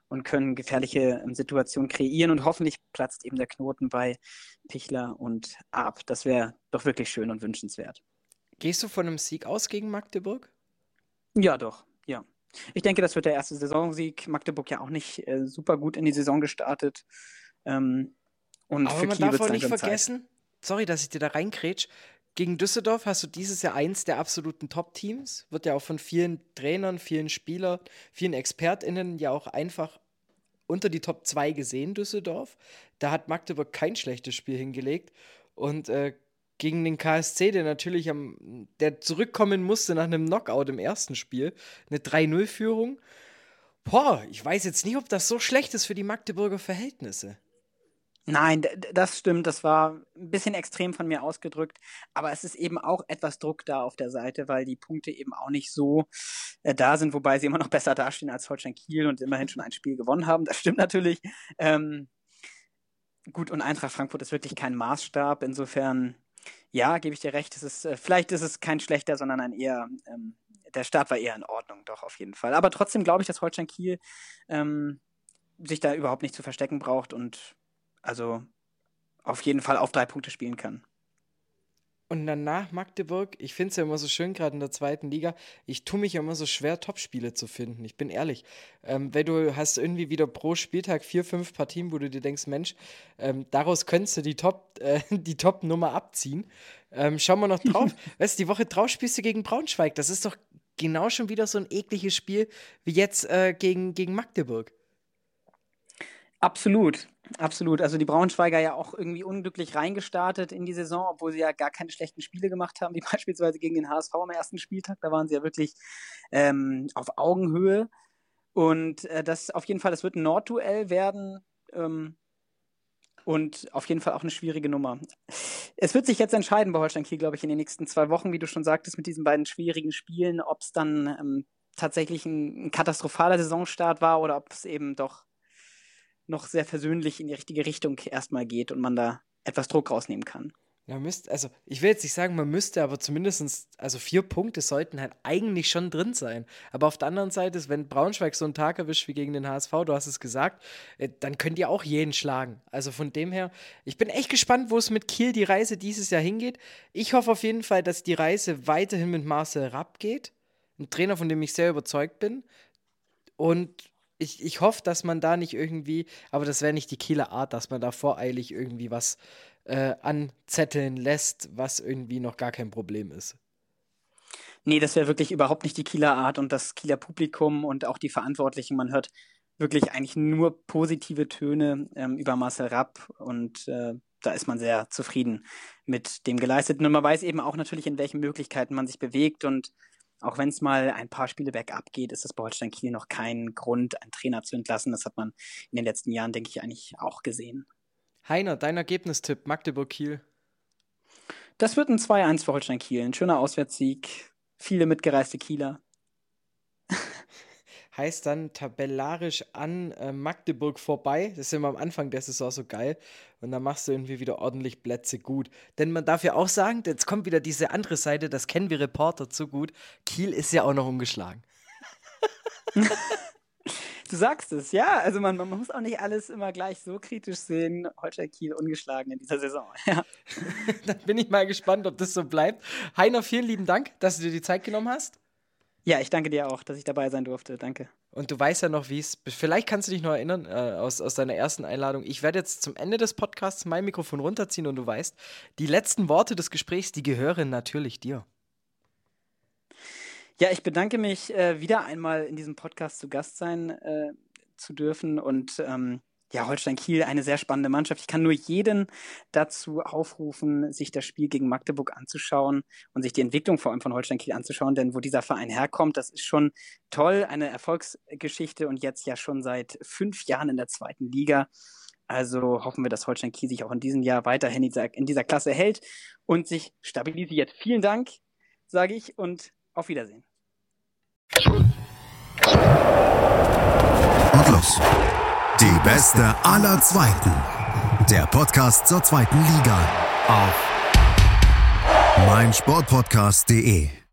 und können gefährliche ähm, Situationen kreieren und hoffentlich platzt eben der Knoten bei Pichler und Ab. Das wäre doch wirklich schön und wünschenswert. Gehst du von einem Sieg aus gegen Magdeburg? Ja, doch. Ich denke, das wird der erste Saisonsieg. Magdeburg ja auch nicht äh, super gut in die Saison gestartet. Ähm, und Aber man Kiel darf auch nicht vergessen, Zeit. sorry, dass ich dir da reinkrätsch, gegen Düsseldorf hast du dieses Jahr eins der absoluten Top-Teams. Wird ja auch von vielen Trainern, vielen Spielern, vielen ExpertInnen ja auch einfach unter die Top 2 gesehen, Düsseldorf. Da hat Magdeburg kein schlechtes Spiel hingelegt. Und äh, gegen den KSC, der natürlich am, der zurückkommen musste nach einem Knockout im ersten Spiel, eine 3-0-Führung. Boah, ich weiß jetzt nicht, ob das so schlecht ist für die Magdeburger Verhältnisse. Nein, das stimmt. Das war ein bisschen extrem von mir ausgedrückt. Aber es ist eben auch etwas Druck da auf der Seite, weil die Punkte eben auch nicht so äh, da sind, wobei sie immer noch besser dastehen als Holstein Kiel und immerhin schon ein Spiel gewonnen haben. Das stimmt natürlich. Ähm, gut, und Eintracht Frankfurt ist wirklich kein Maßstab. Insofern, ja, gebe ich dir recht. Es ist, äh, vielleicht ist es kein schlechter, sondern ein eher, ähm, der Start war eher in Ordnung, doch, auf jeden Fall. Aber trotzdem glaube ich, dass Holstein Kiel ähm, sich da überhaupt nicht zu verstecken braucht und also auf jeden Fall auf drei Punkte spielen kann. Und danach Magdeburg, ich finde es ja immer so schön, gerade in der zweiten Liga, ich tue mich ja immer so schwer, Topspiele zu finden. Ich bin ehrlich. Ähm, weil du hast irgendwie wieder pro Spieltag vier, fünf Partien, wo du dir denkst, Mensch, ähm, daraus könntest du die Top, äh, die Top-Nummer abziehen. Ähm, schauen wir noch drauf. weißt du, die Woche drauf spielst du gegen Braunschweig. Das ist doch genau schon wieder so ein ekliges Spiel wie jetzt äh, gegen, gegen Magdeburg. Absolut, absolut. Also die Braunschweiger ja auch irgendwie unglücklich reingestartet in die Saison, obwohl sie ja gar keine schlechten Spiele gemacht haben, wie beispielsweise gegen den HSV am ersten Spieltag. Da waren sie ja wirklich ähm, auf Augenhöhe. Und äh, das auf jeden Fall, das wird ein Nordduell werden. Ähm, und auf jeden Fall auch eine schwierige Nummer. Es wird sich jetzt entscheiden bei Holstein Kiel, glaube ich, in den nächsten zwei Wochen, wie du schon sagtest, mit diesen beiden schwierigen Spielen, ob es dann ähm, tatsächlich ein, ein katastrophaler Saisonstart war oder ob es eben doch noch sehr versöhnlich in die richtige Richtung erstmal geht und man da etwas Druck rausnehmen kann. Ja, müsst, also ich will jetzt nicht sagen, man müsste, aber zumindest, also vier Punkte sollten halt eigentlich schon drin sein. Aber auf der anderen Seite ist, wenn Braunschweig so einen Tag erwischt wie gegen den HSV, du hast es gesagt, äh, dann könnt ihr auch jeden schlagen. Also von dem her, ich bin echt gespannt, wo es mit Kiel die Reise dieses Jahr hingeht. Ich hoffe auf jeden Fall, dass die Reise weiterhin mit Marcel Rapp geht. Ein Trainer, von dem ich sehr überzeugt bin. Und ich, ich hoffe, dass man da nicht irgendwie, aber das wäre nicht die Kieler Art, dass man da voreilig irgendwie was äh, anzetteln lässt, was irgendwie noch gar kein Problem ist. Nee, das wäre wirklich überhaupt nicht die Kieler Art und das Kieler Publikum und auch die Verantwortlichen. Man hört wirklich eigentlich nur positive Töne ähm, über Marcel Rapp und äh, da ist man sehr zufrieden mit dem Geleisteten und man weiß eben auch natürlich, in welchen Möglichkeiten man sich bewegt und auch wenn es mal ein paar Spiele bergab geht, ist das bei Holstein Kiel noch kein Grund, einen Trainer zu entlassen. Das hat man in den letzten Jahren, denke ich, eigentlich auch gesehen. Heiner, dein Ergebnistipp, Magdeburg-Kiel. Das wird ein 2-1 für Holstein Kiel. Ein schöner Auswärtssieg. Viele mitgereiste Kieler. Heißt dann tabellarisch an äh, Magdeburg vorbei. Das ist immer am Anfang der Saison so geil. Und dann machst du irgendwie wieder ordentlich Plätze gut. Denn man darf ja auch sagen, jetzt kommt wieder diese andere Seite, das kennen wir Reporter zu gut. Kiel ist ja auch noch ungeschlagen. Du sagst es, ja. Also man, man muss auch nicht alles immer gleich so kritisch sehen. Holstein Kiel ungeschlagen in dieser Saison. Ja. Dann bin ich mal gespannt, ob das so bleibt. Heiner, vielen lieben Dank, dass du dir die Zeit genommen hast. Ja, ich danke dir auch, dass ich dabei sein durfte. Danke. Und du weißt ja noch, wie es. Vielleicht kannst du dich noch erinnern äh, aus, aus deiner ersten Einladung. Ich werde jetzt zum Ende des Podcasts mein Mikrofon runterziehen und du weißt, die letzten Worte des Gesprächs, die gehören natürlich dir. Ja, ich bedanke mich, äh, wieder einmal in diesem Podcast zu Gast sein äh, zu dürfen und ähm, ja, Holstein Kiel, eine sehr spannende Mannschaft. Ich kann nur jeden dazu aufrufen, sich das Spiel gegen Magdeburg anzuschauen und sich die Entwicklung vor allem von Holstein Kiel anzuschauen, denn wo dieser Verein herkommt, das ist schon toll, eine Erfolgsgeschichte und jetzt ja schon seit fünf Jahren in der zweiten Liga. Also hoffen wir, dass Holstein Kiel sich auch in diesem Jahr weiterhin in dieser, in dieser Klasse hält und sich stabilisiert. Vielen Dank, sage ich, und auf Wiedersehen. Und. Die beste aller Zweiten. Der Podcast zur zweiten Liga auf meinsportpodcast.de.